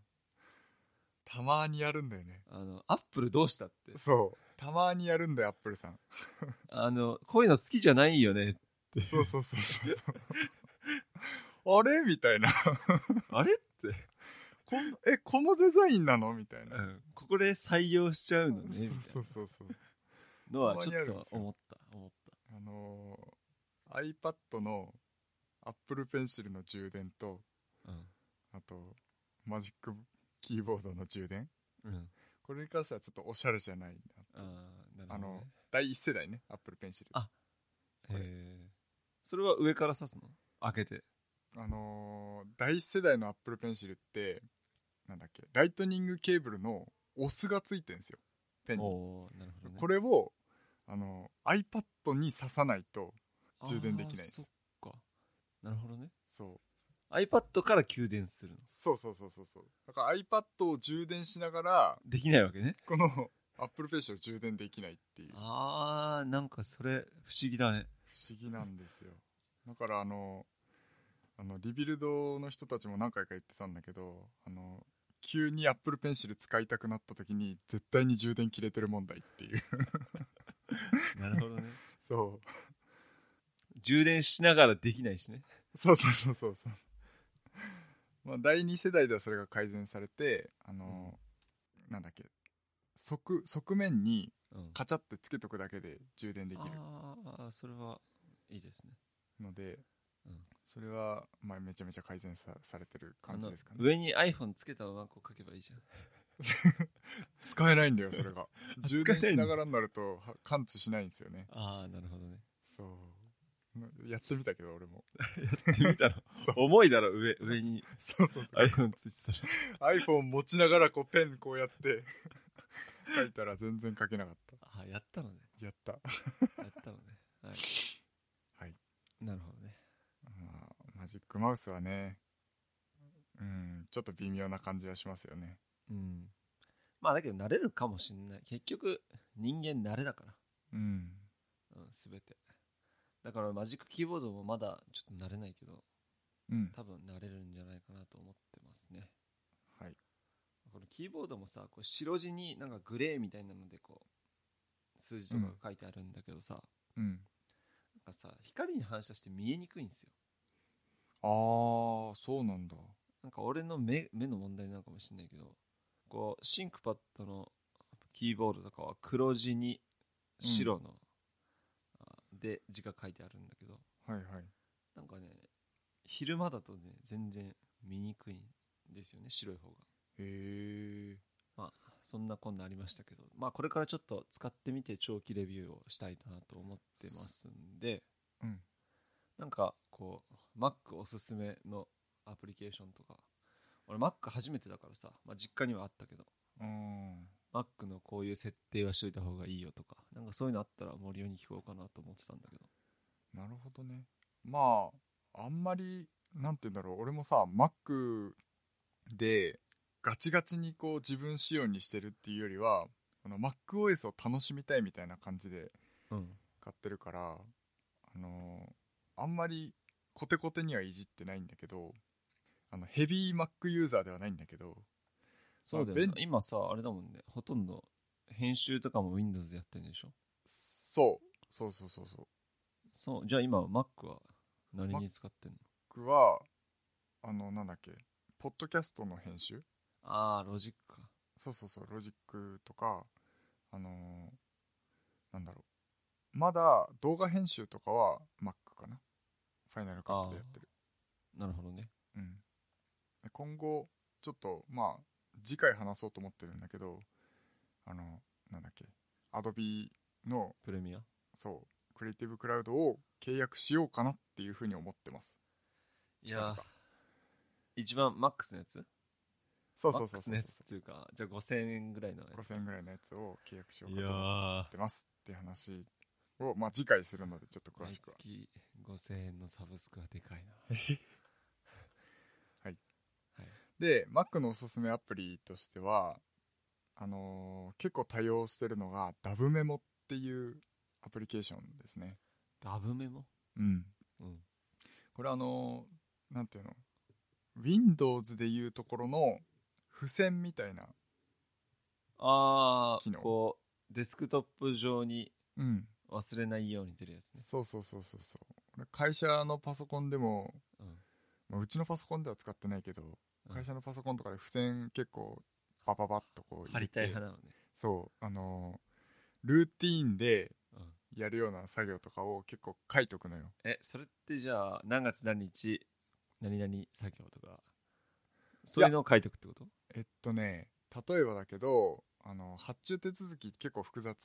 たまにやるんだよね。あのアップルどうしたって？そう。たまにやるんだよアップルさん。あのこういうの好きじゃないよねって。そうそうそうそう。あれ？みたいな。あれって、こんえこのデザインなの？みたいな、うん、ここで採用しちゃうのねそうそうそうそうのはちょっと思った思っあのー iPad の Apple Pencil の充電とたうん。あとマジックキーボードの充電。うん。これに関してはちょっとおしゃれじゃないなあーなるほど、ね、あの第一世代ね Apple Pencil あへえそれは上から刺すの？開けて。あのー第一世代の Apple Pencil ってなんだっけライトニングケーブルのオスがついてるんですよ。ペンに。ね。これをあの iPad に挿さないと充電できない。そっか。なるほどね。そう。iPad から給電するの。そうそうそうそうそう。だから iPad を充電しながらできないわけね。この Apple Pencil を充電できないっていう。不あーなんかそれ不思議だね。思議なんですよ。だからあのあのリビルドの人たちも何回か言ってたんだけどあの急に Apple Pencil 使いたくなった時に絶対に充電切れてる問題っていう なるほどね。そう。充電しながらできないしね。そうそうそうそうそう。まあ第2世代ではそれが改善されてあの、なんだっけ側側面にうん。カチャってつけとくだけで充電できる。ああそれはいいですね。ので、うん。それは、まあ、めちゃめちゃ改善さされてる感じですかね。上に iPhone つけたままこう書けばいいじゃん 使えないんだよそれが。あ充電しながらになるとは感知しないんですよね。ああなるほどね。そう。やってみたけど俺も。やってみたら そう。重いだろ上上に。そうそう iPhone ついてたら。iPhone 持ちながらこうペンこうやって書いたら全然書けなかっあやったのね。たやった。やったのね。はい。はい。なるほどね。まあマジックマウスはねうんちょっと微妙な感じはしますよねうん。まあだけど慣れるかもしんない。結局人間慣れだから。うん。うん全て。だからマジックキーボードもまだちょっと慣れないけどうん。多分慣れるんじゃないかなと思ってますね。はい。このキーボードもさこう白地になんかグレーみたいなのでこう数字とかが書いてあるんだけどさ、うん。なんかさ光に反射して見えにくいんですよ。ああそうなんだ。なんか俺の目目の問題なのかもしれないけどこうシンクパッドのキーボードとかは黒地に白の、あで字が書いてあるんだけど。はいはい。なんかね昼間だとね全然見にくいんですよね白い方が。へえまあそんなこんなありましたけど。まあこれからちょっと使ってみて長期レビューをしたいなと思ってますんで。うん。なんかこう Mac おすすめのアプリケーションとか俺 Mac 初めてだからさ、まあ、実家にはあったけど。うん。Mac のこういう設定はしといた方がいいよとかなんかそういうのあったら森尾に聞こうかなと思ってたんだけど。なるほどね。まああんまりなんて言うんだろう。俺もさ Mac でガチガチにこう自分仕様にしてるっていうよりはあの MacOS を楽しみたいみたいな感じでうん。買ってるからあのあんまりコテコテにはいじってないんだけどあのヘビー Mac ユーザーではないんだけどそうだよ、ね、今さあれだもんね。ほとんど編集とかも Windows でやってるんでしょ？そう。そうそうそうそう。そう。じゃあ今 Mac は何に使ってんの？僕はあのなんだっけ？ポッドキャストの編集？ああロジックか。そうそうそう。ロジックとかあのーなんだろう。まだ動画編集とかは Mac かな。ファイナルカットでやってる。なるほどね。うん。で今後ちょっとまあ次回話そうと思ってるんだけどあのなんだっけ Adobe のプレミア？そうクリエイティブクラウドを契約しようかなっていうふうに思ってます。いや一番マックスのやつ？そうそうそうそうマックスのやつっていうかじゃあ5000円ぐらいのやつ？5000円ぐらいのやつを契約しようかと思ーってます。って話をまあ次回するのでちょっと詳毎しくは。月5000円のサブスクはでかいな で Mac のおすすめアプリとしてはあのー結構多用してるのが Dav メモっていうアプリケーションですね。ダブメモ？うん。うん。これあのーなんていうの？Windows でいうところの付箋みたいなあ機能。あこうデスクトップ上にうん。忘れないように出るやつね。そうそうそうそうそう。これ会社のパソコンでも、うん。まあ、うちのパソコンでは使ってないけどうん会社のパソコンとかで付箋結構バババッとこう貼りたい派なのね。そうあのールーティーンでうん。やるような作業とかを結構書いとくのよ。えそれってじゃあ何月何日何々作業とかそういうのを書いておくってこと？えっとね例えばだけどあの発注手続き結構複雑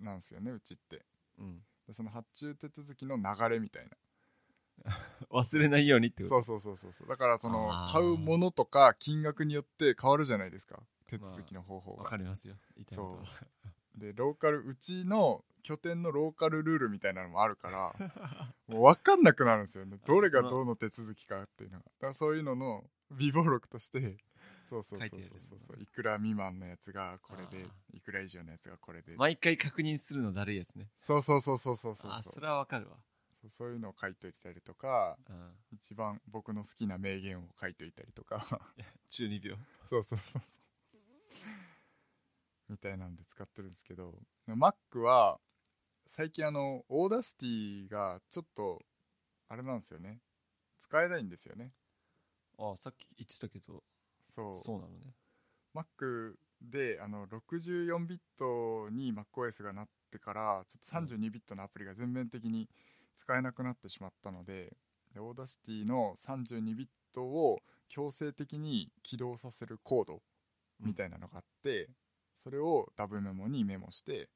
なんですよねうちって。うん。でその発注手続きの流れみたいな 忘れないようにってこと？そうそうそうそうそう。だからその買うものとか金額によって変わるじゃないですか。手続きの方法わが、かりますよ。言いたいことは。でローカルうちの拠点のローカルルールみたいなのもあるから もう分かんなくなるんですよね。どれがどの手続きかっていうのが。だからそういうのの備忘録として そうそうそうそうそうそう。いくら未満のやつがこれであいくら以上のやつがこれで。毎回確認するのだるいやつね。そうそうそうそうそうそうそあそうれはわかるわそうそういうのを書いといたりとかうん。一番僕の好きな名言を書いといたりとか。中二病。そうそうそうそう。みたいなんで使ってるんですけど。Mac は最近あの Audacity がちょっとあれなんですよね。使えないんですよね。あさっき言ってたけど。そう。そうなのね。Mac であの64ビットに MacOS がなってからちょっと32ビットのアプリが全面的に使えなくなってしまったのでで Audacity の32ビットを強制的に起動させるコードみたいなのがあって、それをダブメモにメモして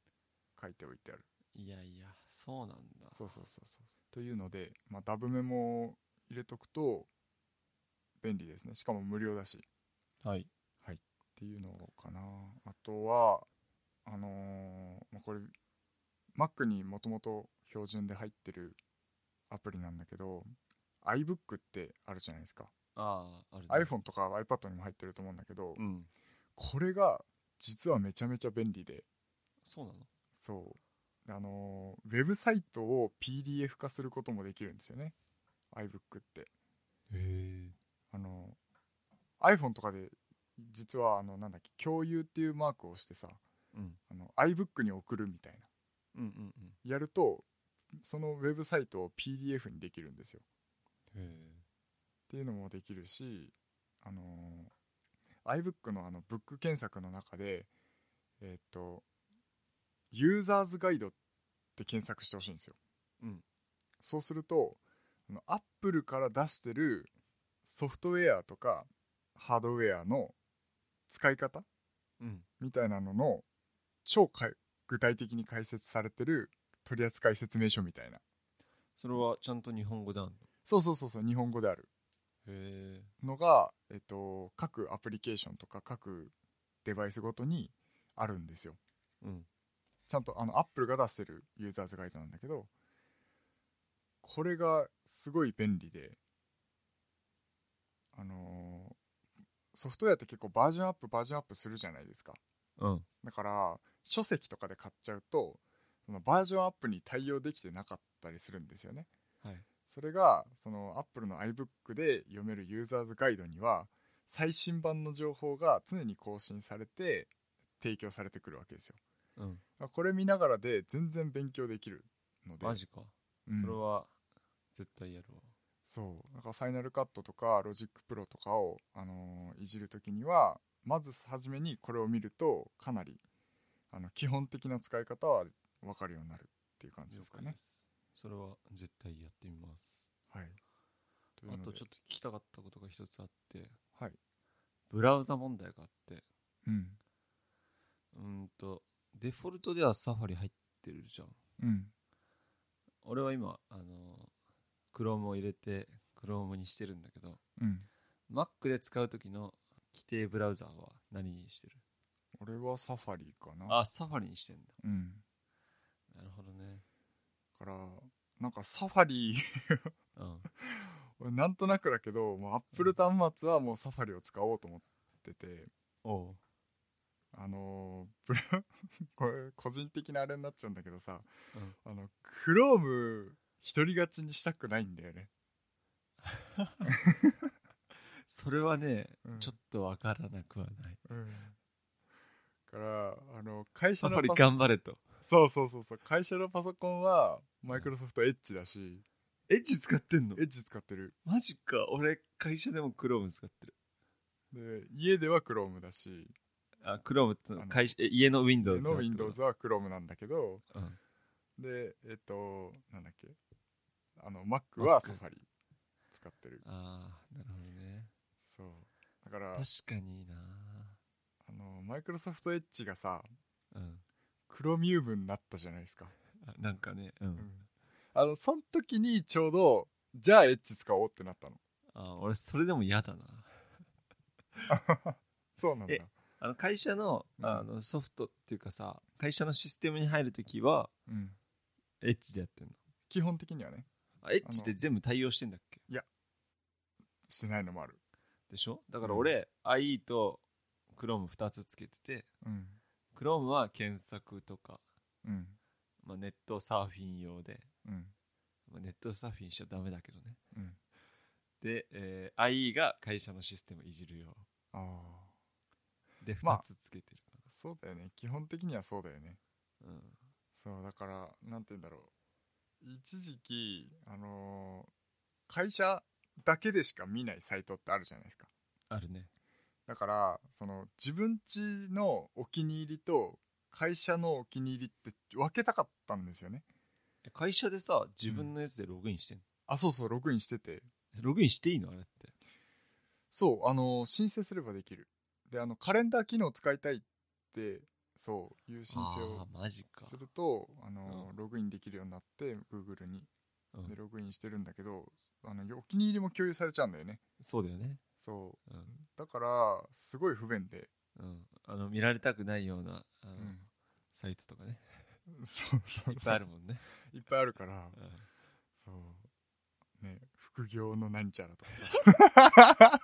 書いておいてある。いやいやそうなんだ。そうそうそうそう。というので、まあ、ダブメモを入れとくと便利ですね。しかも無料だし。はい。っていうのかな。あとはあのーまあ、これ Mac にもともと標準で入ってるアプリなんだけど iBook ってあるじゃないですか、あああるね。iPhone とか iPad にも入ってると思うんだけど、うん。これが実はめちゃめちゃ便利で。そうなの？そう。あのーウェブサイトを PDF 化することもできるんですよね。iBook って。へえ。あの iPhone とかで実はあのなんだっけ共有っていうマークを押してさうん。あの iBook に送るみたいな。うんうんうん。やるとそのウェブサイトを PDF にできるんですよ。っていうのもできるしあのー iBook のあのブック検索の中でえーっとユーザーズガイドって検索してほしいんですよ。うん。そうするとあの Apple から出してるソフトウェアとかハードウェアの使い方うん。みたいなのの超具体的に解説されてる取扱説明書みたいな。それはちゃんと日本語であるそうそうそうそう日本語である。のへえのが、えっと、各アプリケーションとか各デバイスごとにあるんですよ。うん。ちゃんとあのアップルが出してるユーザーズガイドなんだけどこれがすごい便利であのーソフトウェアって結構バージョンアップバージョンアップするじゃないですか。うん。だから書籍とかで買っちゃうとそのバージョンアップに対応できてなかったりするんですよね。はい。それがその Apple の iBook で読めるユーザーズガイドには最新版の情報が常に更新されて提供されてくるわけですよ。うん。これ見ながらで全然勉強できるので。マジか、うん。それは絶対やるわ。そう。なんか Final Cut とか Logic Pro とかを、あのーいじるときにはまず初めにこれを見るとかなりあの基本的な使い方は分かるようになるっていう感じですかね。それは絶対やってみます。はい。あとちょっと聞きたかったことが一つあって。はい。ブラウザ問題があって。うん。うーんとデフォルトではサファリ入ってるじゃん。うん。俺は今あの Chrome を入れて Chrome にしてるんだけどうん。Mac で使う時の規定ブラウザーは何にしてる？俺はサファリかな。あサファリにしてんだ。うんなるほどね。だからなんかサファリうん。俺 なんとなくだけどもう Apple 端末はもうサファリを使おうと思ってて。あのーブラ これ個人的なあれになっちゃうんだけどさうん。あの Chrome 独り勝ちにしたくないんだよね、それはね、うん。ちょっとわからなくはない。うん、だからあの会社サファリ頑張れとそうそうそうそう。会社のパソコンはマイクロソフトエッジだし。エッジ使ってんの？エッジ使ってる。マジか。俺会社でも Chrome 使ってる。で家では Chrome だし。あ Chrome っての会社え家の Windows の？Windows は Chrome なんだけど。うん。でえっとなんだっけ。あの Mac は Mac サファリ使ってる。ああなるほどね。そう。だから確かにな。あのマイクロソフトエッジがさうんクロミウムになったじゃないですか、あなんかねうん、あのその時にちょうどじゃあエッジ使おうってなったの。あ俺それでも嫌だな。そうなんだ。えあの会社のうん。あのソフトっていうかさ会社のシステムに入るときはうん。エッジでやってんの。基本的にはね。あエッジで全部対応してんだっけ？してないのもある。でしょ？だから俺、IE と Chrome2 つつけててうん、Chrome は検索とか、うん。まあ、ネットサーフィン用で、うん。まあ、ネットサーフィンしちゃダメだけどね。うん。で、えー IE が会社のシステムいじるよああでまあ2つつけてるかそうだよね。基本的にはそうだよね。ら、うん。そうだからなんて言うんだろう。一時期あのー会社だけでしか見ないサイトってあるじゃないですか。あるねだからその自分家のお気に入りと会社のお気に入りって分けたかったんですよね。え会社でさ自分のやつでログインしてんの、あそうそうログインしてて。ログインしていいの？あれって。そうあの申請すればできる。であのカレンダー機能使いたいってそういう申請をするとあの、うん。ログインできるようになって Google に。うん。でログインしてるんだけどあのお気に入りも共有されちゃうんだよね。そうだよねそう。うん、だからすごい不便で、うん、あの見られたくないようなあの、うん。サイトとかね。そうそういっぱいあるもんね、いっぱいあるから。うん。そう。ね副業のなんちゃらとかさ。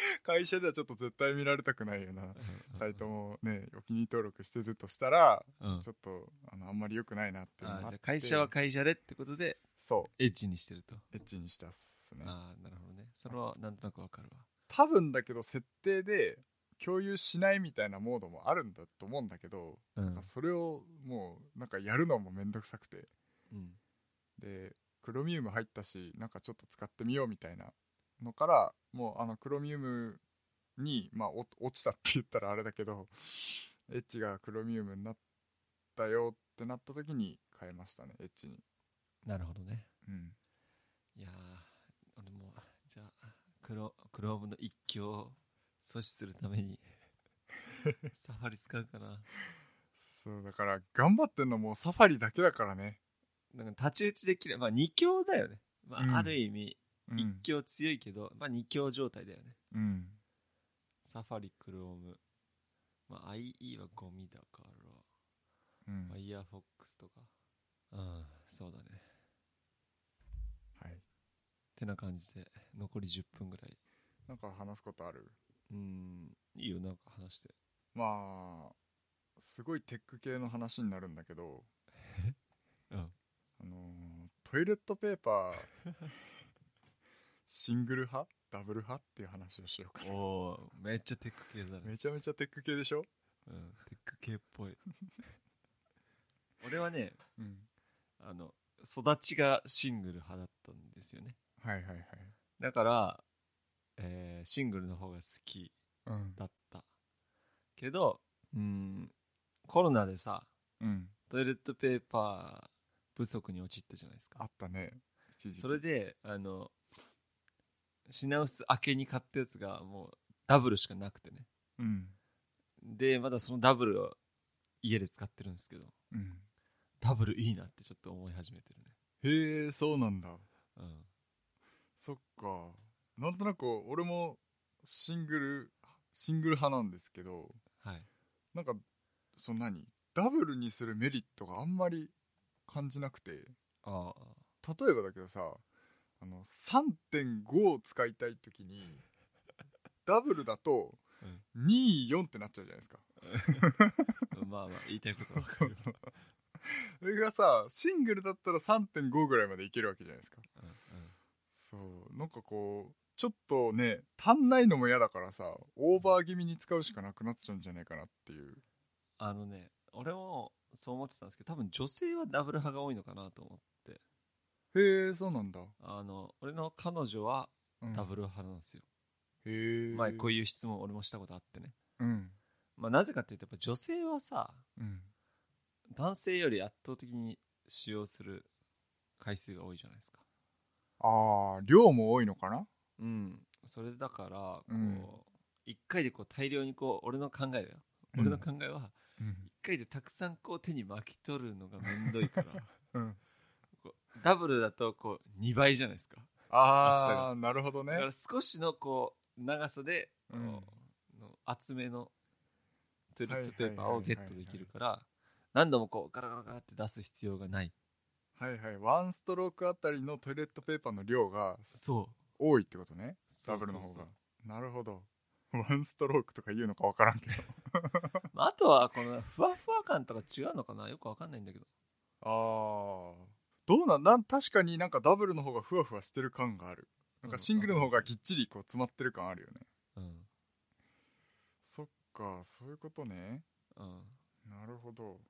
会社ではちょっと絶対見られたくないようなサイトもねお気に入り登録してるとしたらうん、ちょっとあのあんまり良くないなっていうのが会社は会社でってことでそエッジにしてると、うエッチにしたっすね。ああなるほどね。それはなんとなくわかるわ。多分だけど設定で共有しないみたいなモードもあるんだと思うんだけど、うん。なんかそれをもうなんかやるのもめんどくさくて。うん。でクロミウム入ったしなんかちょっと使ってみようみたいなのからもうあのクロミウムに、まあ、お落ちたって言ったらあれだけどエッジがクロミウムになったよってなった時に変えましたねエッジに。なるほどね。うん。いやー俺もじゃあクロクロームの一強を阻止するために サファリ使うかな。そうだから頑張ってんのもうサファリだけだからね。なんか太刀打ちできるまあ2強だよね、まあうん。ある意味うん。1強強いけど、まあ2強状態だよね。うん。サファリクローム。まあ IE はゴミだから。うん。ファイヤーフォックスとか。うんそうだね。はいてな感じで残り10分ぐらい。なんか話すことある？うん。いいよなんか話して。まあすごいテック系の話になるんだけど。うん。あのートイレットペーパー シングル派？ダブル派っていう話をしようかな。おおめっちゃテック系だね。めちゃめちゃテック系でしょ？うんテック系っぽい。俺はねうん。あの育ちがシングル派だったんですよねはいはいはい。だから、えーシングルの方が好きうん。だった。けどうんコロナでさうん。トイレットペーパー不足に陥ったじゃないですか。あったね。それであの品薄明けに買ったやつがもうダブルしかなくてね。うん。でまだそのダブルを家で使ってるんですけどうん。ダブルいいなってちょっと思い始めてるね。へえそうなんだ。うんかなんとなく俺もシングルシングル派なんですけどはい。なんかその何ダブルにするメリットがあんまり感じなくてああ例えばだけどさあの3.5を使いたい時に ダブルだと24ってなっちゃうじゃないですか。まあまあ言いたいことは分かる。それがさシングルだったら3.5ぐらいまでいけるわけじゃないですか。うんうんそうなんかこうちょっとね足んないのも嫌だからさオーバー気味に使うしかなくなっちゃうんじゃないかなっていう。あのね俺もそう思ってたんですけど多分女性はダブル派が多いのかなと思って。へえそうなんだ、あの俺の彼女はうん。ダブル派なんですよ、へえ。前こういういう質問俺もしたことあってね。うん。まあなぜかっていうとやっぱ女性はさうん。男性より圧倒的に使用する回数が多いじゃないですかああ量も多いのかな？うん。それだからこう、うん。一回でこう大量にこう俺の考えだよ、うん。俺の考えはうん。一回でたくさんこう手に巻き取るのがめんどいから。うん。ダブルだとこう2倍じゃないですか。ああなるほどね。だから少しのこう長さで、うん。の厚めのトイレットペーパーをゲットできるから何度もこうガラガラガラって出す必要がないはいはい。ワンストロークあたりのトイレットペーパーの量がそう。多いってことね。ダブルの方が。なるほど。ワンストロークとか言うのか分からんけど。まあ、あとはこのふわふわ感とか違うのかな？よくわかんないんだけど。ああどうなん？なん確かになんかダブルの方がふわふわしてる感がある。なんかシングルの方がぎっちりこう詰まってる感あるよね。うん。そっかそういうことね。うん。なるほど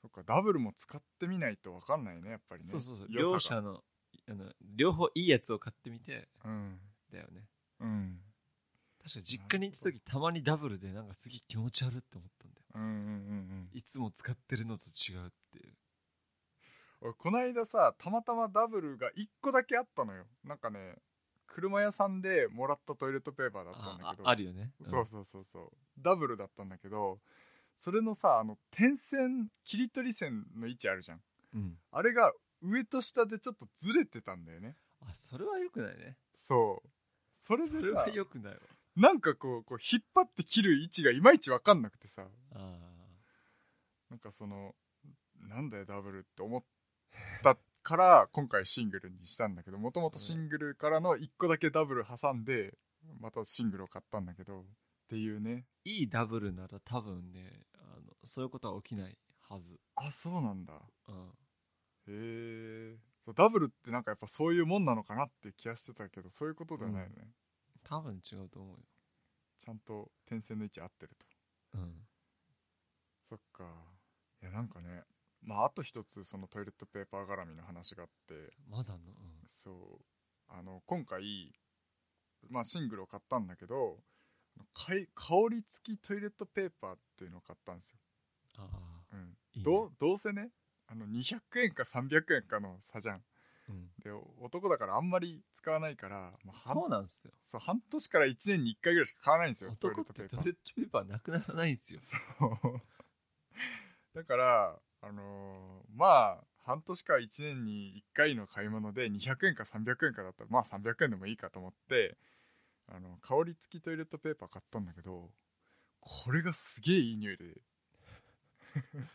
そっかダブルも使ってみないと分かんないねやっぱりね。そうそうそう。両者のあの両方いいやつを買ってみて。うん。だよね。うん。確か実家に行った時たまにダブルでなんかすげえ気持ち悪って思ったんだよ。うんうんうんうん。いつも使ってるのと違うっていう。俺この間さたまたまダブルが1個だけあったのよ。なんかね車屋さんでもらったトイレットペーパーだったんだあけど。ああるよね、そうそうそうそう。ダブルだったんだけどそれのさあの点線切り取り線の位置あるじゃん。うん、うん、あれが上と下でちょっとずれてたんだよね。あそれはよくないね。そう。それでさそれはよくないわ。なんかこうこう引っ張って切る位置がいまいち分かんなくてさ。あなんかそのなんだよダブルって思ったから今回シングルにしたんだけどもともとシングルからの1個だけダブル挟んでまたシングルを買ったんだけどっていうね。ーいいダブルなら多分ねあのそういうことは起きないはず、あそうなんだ。うん、へえそうダブルってなんかやっぱそういうもんなのかなって気がしてたけどそういうことではないよね、多分違うと思うよ。ちゃんと点線の位置合ってると。うん。そっか。いやなんかねまああと一つそのトイレットペーパー絡みの話があって。まだの、そう。あの今回、まあ、シングルを買ったんだけど香り付きトイレットペーパーっていうのを買ったんですよ、うん、ああ。うん、いいね。どうどうせねあの200円か300円かの差じゃん。うん、で男だからあんまり使わないから、まあ、そうなんですよ。そう半年から1年に1回ぐらいしか買わないんですよトイレットペーパー。トイレットペーパーなくならないんですよ。そう。だからあのーまあ半年から1年に1回の買い物で200円か300円かだったらまあ300円でもいいかと思ってあの香り付きトイレットペーパー買ったんだけどこれがすげえいい匂いで。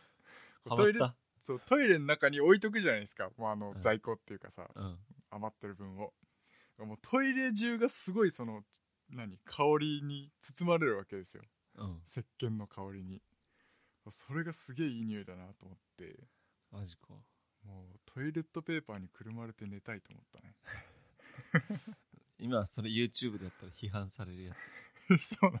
トイレそうトイレの中に置いとくじゃないですか。もうあのうん。在庫っていうかさ、うん。余ってる分を。もうトイレ中がすごいその何香りに包まれるわけですよ。うん。石鹸の香りに。それがすげえいい匂いだなと思って。マジか。もうトイレットペーパーにくるまれて寝たいと思ったね 今それ YouTube でやったら批判されるやそうなの。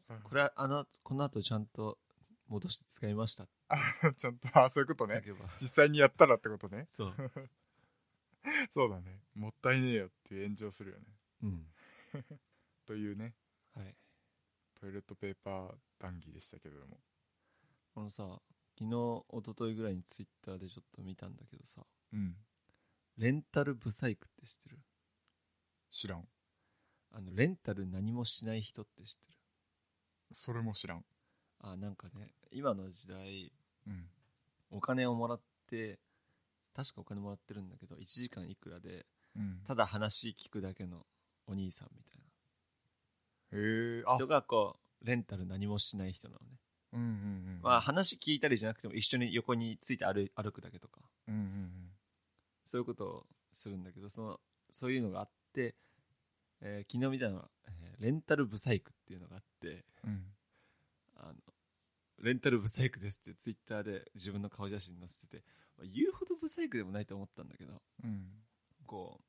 つこれはあのこの後ちゃんと戻して使いました。ってあちゃんとあそういうことね。実際にやったらってことね。そう。そうだね。もったいねえよっていう炎上するよね。うん。というね。はい。トイレットペーパー談義でしたけれども。このさ昨日一昨日ぐらいに Twitter でちょっと見たんだけどさ。うんレンタルブサイクって知ってる？知らん。あのレンタル何もしない人って知ってる？それも知らん。あなんかね今の時代うん。お金をもらって確かお金もらってるんだけど1時間いくらでうん。ただ話聞くだけのお兄さんみたいへえあ。な人がこうレンタル何もしない人なのね、うんうんうんまあ話聞いたりじゃなくても一緒に横について歩い歩くだけとか。うんうんそういうことをするんだけどそのそういうのがあって、えー昨日見たのは、えーレンタルブサイクっていうのがあってうん。うんあのレンタルブサイクですってツイッターで自分の顔写真載せててまあ言うほどブサイクでもないと思ったんだけどうん。こう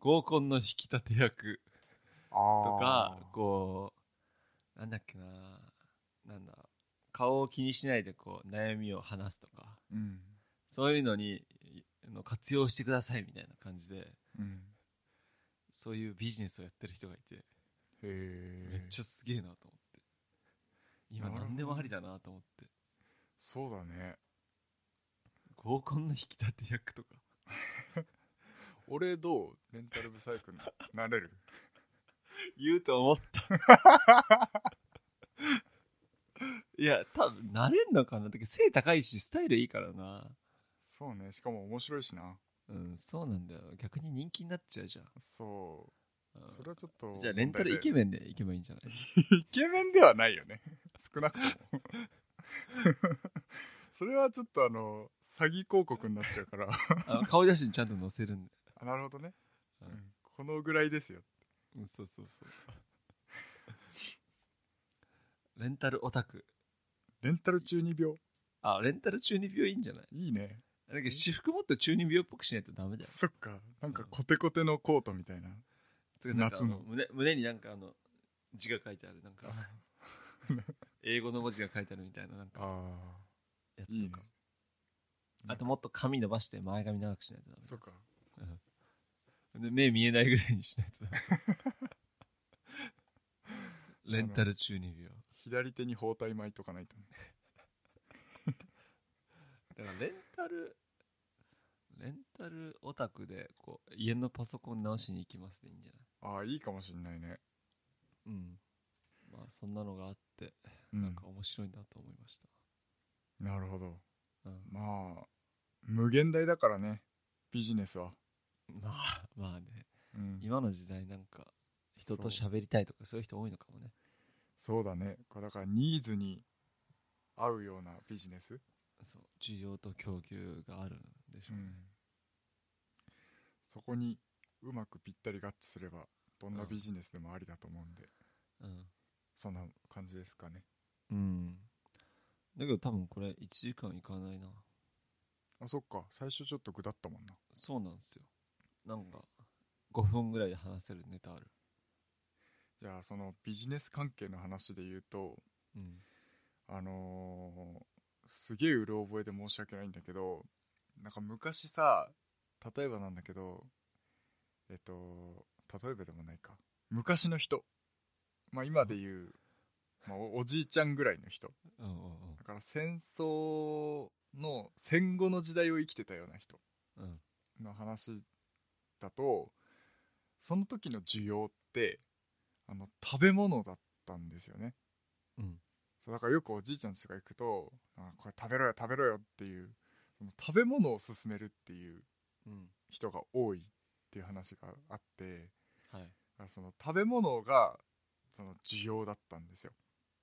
合コンの引き立て役あとーかこうなんだっけななんだ顔を気にしないでこう悩みを話すとかうん。そういうのにあの活用してくださいみたいな感じでうん。そういうビジネスをやってる人がいてへえめっちゃすげえなと思って。今何でもありだなと思って。そうだね。合コンの引き立て役とか。俺どうレンタルブサイクになれる？言うと思った。いや多分なれんのかな。だけど背高いしスタイルいいからなそうね。しかも面白いしな。うんそうなんだよ。逆に人気になっちゃうじゃん。そう。うん。それはちょっとじゃあレンタルイケメンで行けばいいんじゃないイケメンではないよね。少なくとも。それはちょっとあの詐欺広告になっちゃうから。顔写真ちゃんと載せるんで、あなるほどね、ううんんこのぐらいですよ。うん、そうそうそう。レンタルオタク。レンタル中二病。あレンタル中二病いいんじゃない？いいねだけど私服もっと中二病っぽくしないとダメだよ。そっか。なんかコテコテのコートみたいな。つうかなんかあの夏の。胸胸になんかあの字が書いてある。なんか 英語の文字が書いてあるみたいななんかあやついいねとかあともっと髪伸ばして前髪長くしないとダメそっか。うん。で目見えないぐらいにしないとダメ レンタル中二病。左手に包帯巻いとかないとねだからレンタルレンタルオタクでこう家のパソコン直しに行きますでいいんじゃない？ああいいかもしんないね。うん。まあそんなのがあってうん。なんか面白いなと思いましなるほど。た、うん。まあ無限大だからねビジネスは、まあまあね。うん、今の時代なんか人と喋りたいとかそういう人多いのかもね。そうだね。これだからニーズに合うようなビジネス、そう需要と供給があるんでしょうね、そこにうまくぴったり合致すればどんなビジネスでもありだと思うんで、そんな感じですかね。うん、うん、だけど多分これ1時間いかないな。あそっか。最初ちょっと具だったもんな。そうなんですよ。なんか5分ぐらいで話せるネタある。じゃあそのビジネス関係の話で言うとうん。あのーすげえうる覚えで申し訳ないんだけどなんか昔さ例えばなんだけどえっと例えばでもないか。昔の人。まあ今で言う、まあ、おおじいちゃんぐらいの人。うんうん。だから戦争の戦後の時代を生きてたような人うん。の話だとその時の需要ってあの食べ物だったんですよね。うんそうだからよくおじいちゃんちとか行くとあこれ食べろよ食べろよっていうその食べ物を勧めるっていううん。人が多いっていう話があってはい。だからその食べ物がその需要だったんですよ。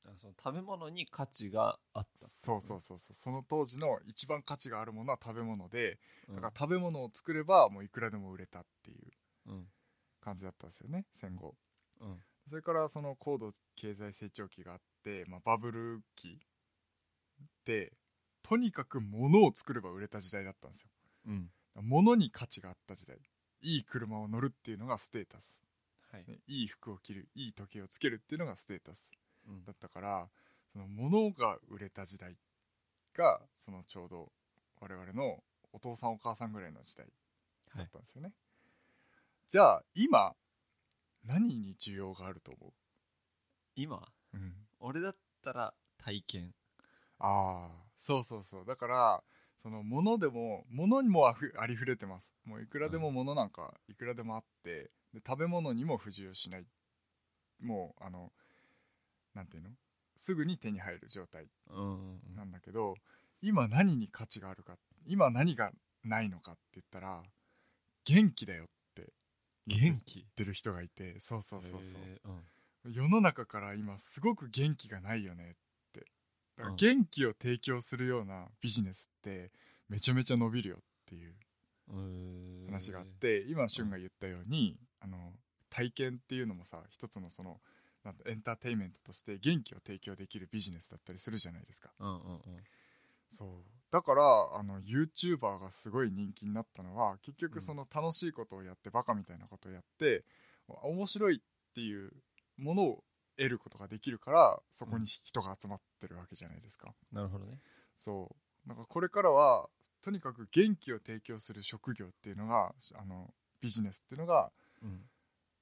あその食べ物に価値があったそうそうそうそう。その当時の一番価値があるものは食べ物でうん。だから食べ物を作ればもういくらでも売れたっていううん。感じだったんですよね戦後。うん。それからその高度経済成長期があって、まあ、バブル期でとにかく物を作れば売れた時代だったんですよ。うん。物に価値があった時代。いい車を乗るっていうのがステータス、はい。ねいい服を着るいい時計をつけるっていうのがステータスうん。だったからその物が売れた時代がそのちょうど我々のお父さんお母さんぐらいの時代だはいったんですよね、じゃあ今何に需要があると思今？う、うん、俺だったら体験。ああそうそうそう。だからその物でも物にもあふありふれてます。もういくらでも物なんかいくらでもあってで食べ物にも不自由しない。もうあのなんていうの？すぐに手に入る状態。なんだけど今何に価値があるか今何がないのかって言ったら元気だよって元気言ってる人がいてそうそうそうそう、へーうん世の中から今すごく元気がないよねって。だからうん。元気を提供するようなビジネスってめちゃめちゃ伸びるよっていう。話があって今俊が言ったようにあの体験っていうのもさ一つのそのなんてエンターテインメントとして元気を提供できるビジネスだったりするじゃないですか。うんうんうん。そう。だからあの YouTuber がすごい人気になったのは結局その楽しいことをやってバカみたいなことをやって面白いっていうものを得ることができるからそこに人が集まってるわけじゃないですか、なるほどね。そう。なんかこれからはとにかく元気を提供する職業っていうのがあのビジネスっていうのがうん。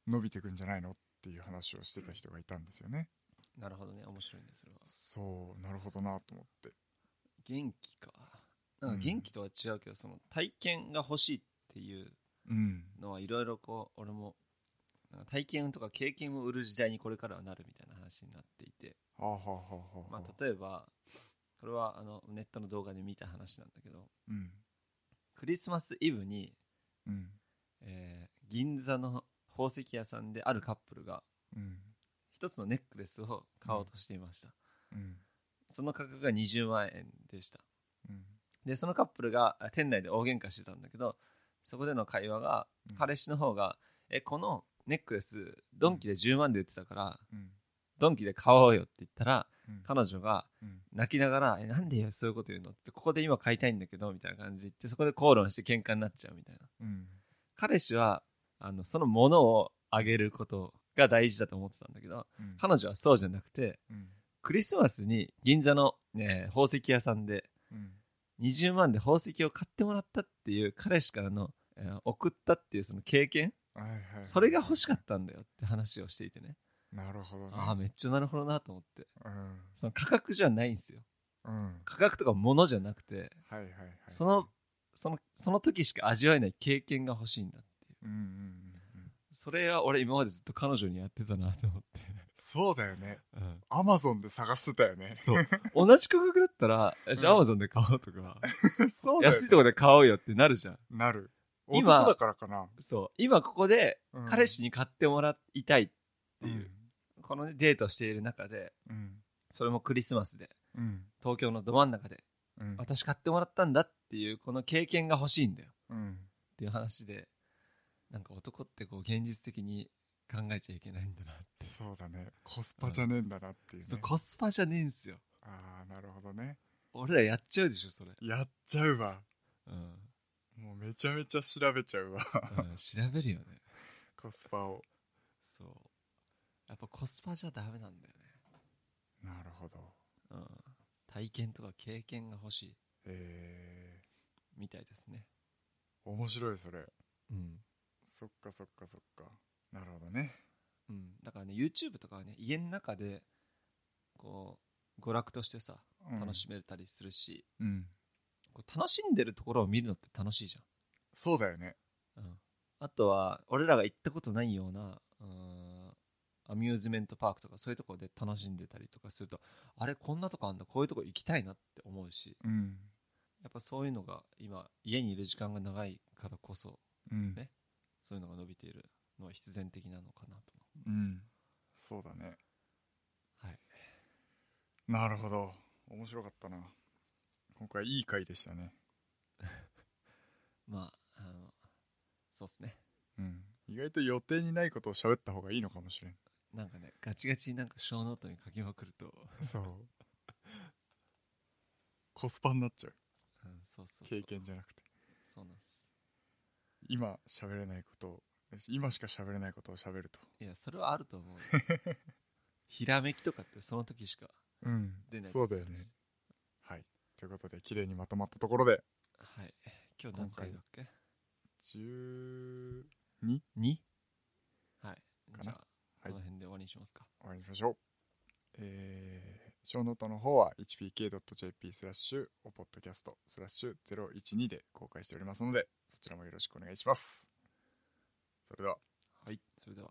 伸びていくんじゃないのっていう話をしてた人がいたんですよね。なるほどね。面白いねそれは。そう。なるほどなと思って。元気か。なんか元気とは違うけど、その体験が欲しいっていううん。のはいろいろこう俺も体験とか経験を売る時代にこれからはなるみたいな話になっていて、まあ、例えばこれはあのネットの動画で見た話なんだけど。うん。クリスマスイブに、うん。えー銀座の宝石屋さんであるカップルがうん。一つのネックレスを買おうとしていました、うん。その価格が20万円でした。うん。でそのカップルがあ店内で大喧嘩してたんだけどそこでの会話が、うん。彼氏の方が「えこのネックレスドンキで10万で売ってたから、うん。ドンキで買おうよ」って言ったらうん。彼女がうん。泣きながら「えなんでよそういうこと言うの?」ってここで今買いたいんだけどみたいな感じで言ってそこで口論して喧嘩になっちゃうみたいな。うん。彼氏はあのそのものをあげることが大事だと思ってたんだけどうん。彼女はそうじゃなくてうん。クリスマスに銀座の、ね、宝石屋さんでうん。20万で宝石を買ってもらったっていう彼氏からの、えー送ったっていうその経験はいはい。それが欲しかったんだよって話をしていてね。なるほどね。ああめっちゃなるほどなと思って。うん。その価格じゃないんですよ。うん。価格とか物じゃなくてはいはいはい。そのそのその時しか味わえない経験が欲しいんだっていう。うんうんうんうん。それは俺今までずっと彼女にやってたなと思って、そうだよね。うん、アマゾンで探してたよね。そう。同じ価格だったらじゃあうん。アマゾンで買おうとか、そうだよね。安いところで買おうよってなるじゃん。なる今男だからかな。そう。今ここでうん。彼氏に買ってもらいたいっていう、うん。この、ね、デートしている中でうん。それもクリスマスでうん。東京のど真ん中でうん。私買ってもらったんだっていうこの経験が欲しいんだよ。うん。っていう話でなんか男ってこう現実的に考えちゃいけないんだなって、そうだね。コスパじゃねえんだなっていうね。そうコスパじゃねえんすよ。ああなるほどね。俺らやっちゃうでしょそれ、やっちゃうわ。うんもうめちゃめちゃ調べちゃうわ。うん、調べるよね。コスパを。そう。やっぱコスパじゃダメなんだよなるほど。ね、うん、体験とか経験が欲しい。えみたいですね。ー、面白いそれ。うん、そっかそっかそっか。なるほどね。うん、だからね YouTube とかはね家の中でこう娯楽としてさうん。楽しめたりするし、うんこう楽しんでるところを見るのって楽しいじそうだよね。ゃん、うん、あとは俺らが行ったことないようなうんアミューズメントパークとかそういうところで楽しんでたりとかするとあれこんなとこあんだこういうとこ行きたいなって思うしうん。やっぱそういうのが今家にいる時間が長いからこそうん。ね。そういうのが伸びているのは必然的なのかなと。うん。そうだね。はい。なるほど。面白かったな今回いい回でしたね。まああのそうっすね。うん。意外と予定にないことを喋った方がいいのかもしれん。なんかねガチガチになんか小ノートに書きまくると、そう。コスパになっちゃう。うん、そうそうそう。経験じゃなくて。そうなんです。今喋れないことを今しか喋れないことを喋ると。いやそれはあると思うよ。ひらめきとかってその時しかうん。出ない。そうだよね。はいということで綺麗にまとまったところではい。今日何回だっけ？12 2? はい。かな？じゃあ、はい。この辺で終わりにしますか。終わりにしましょう。えー、ショーノートの方は hpk.jp スラッシュおポッドキャストスラッシュ012で公開しておりますので、そちらもよろしくお願いします。それでは。はい。それでは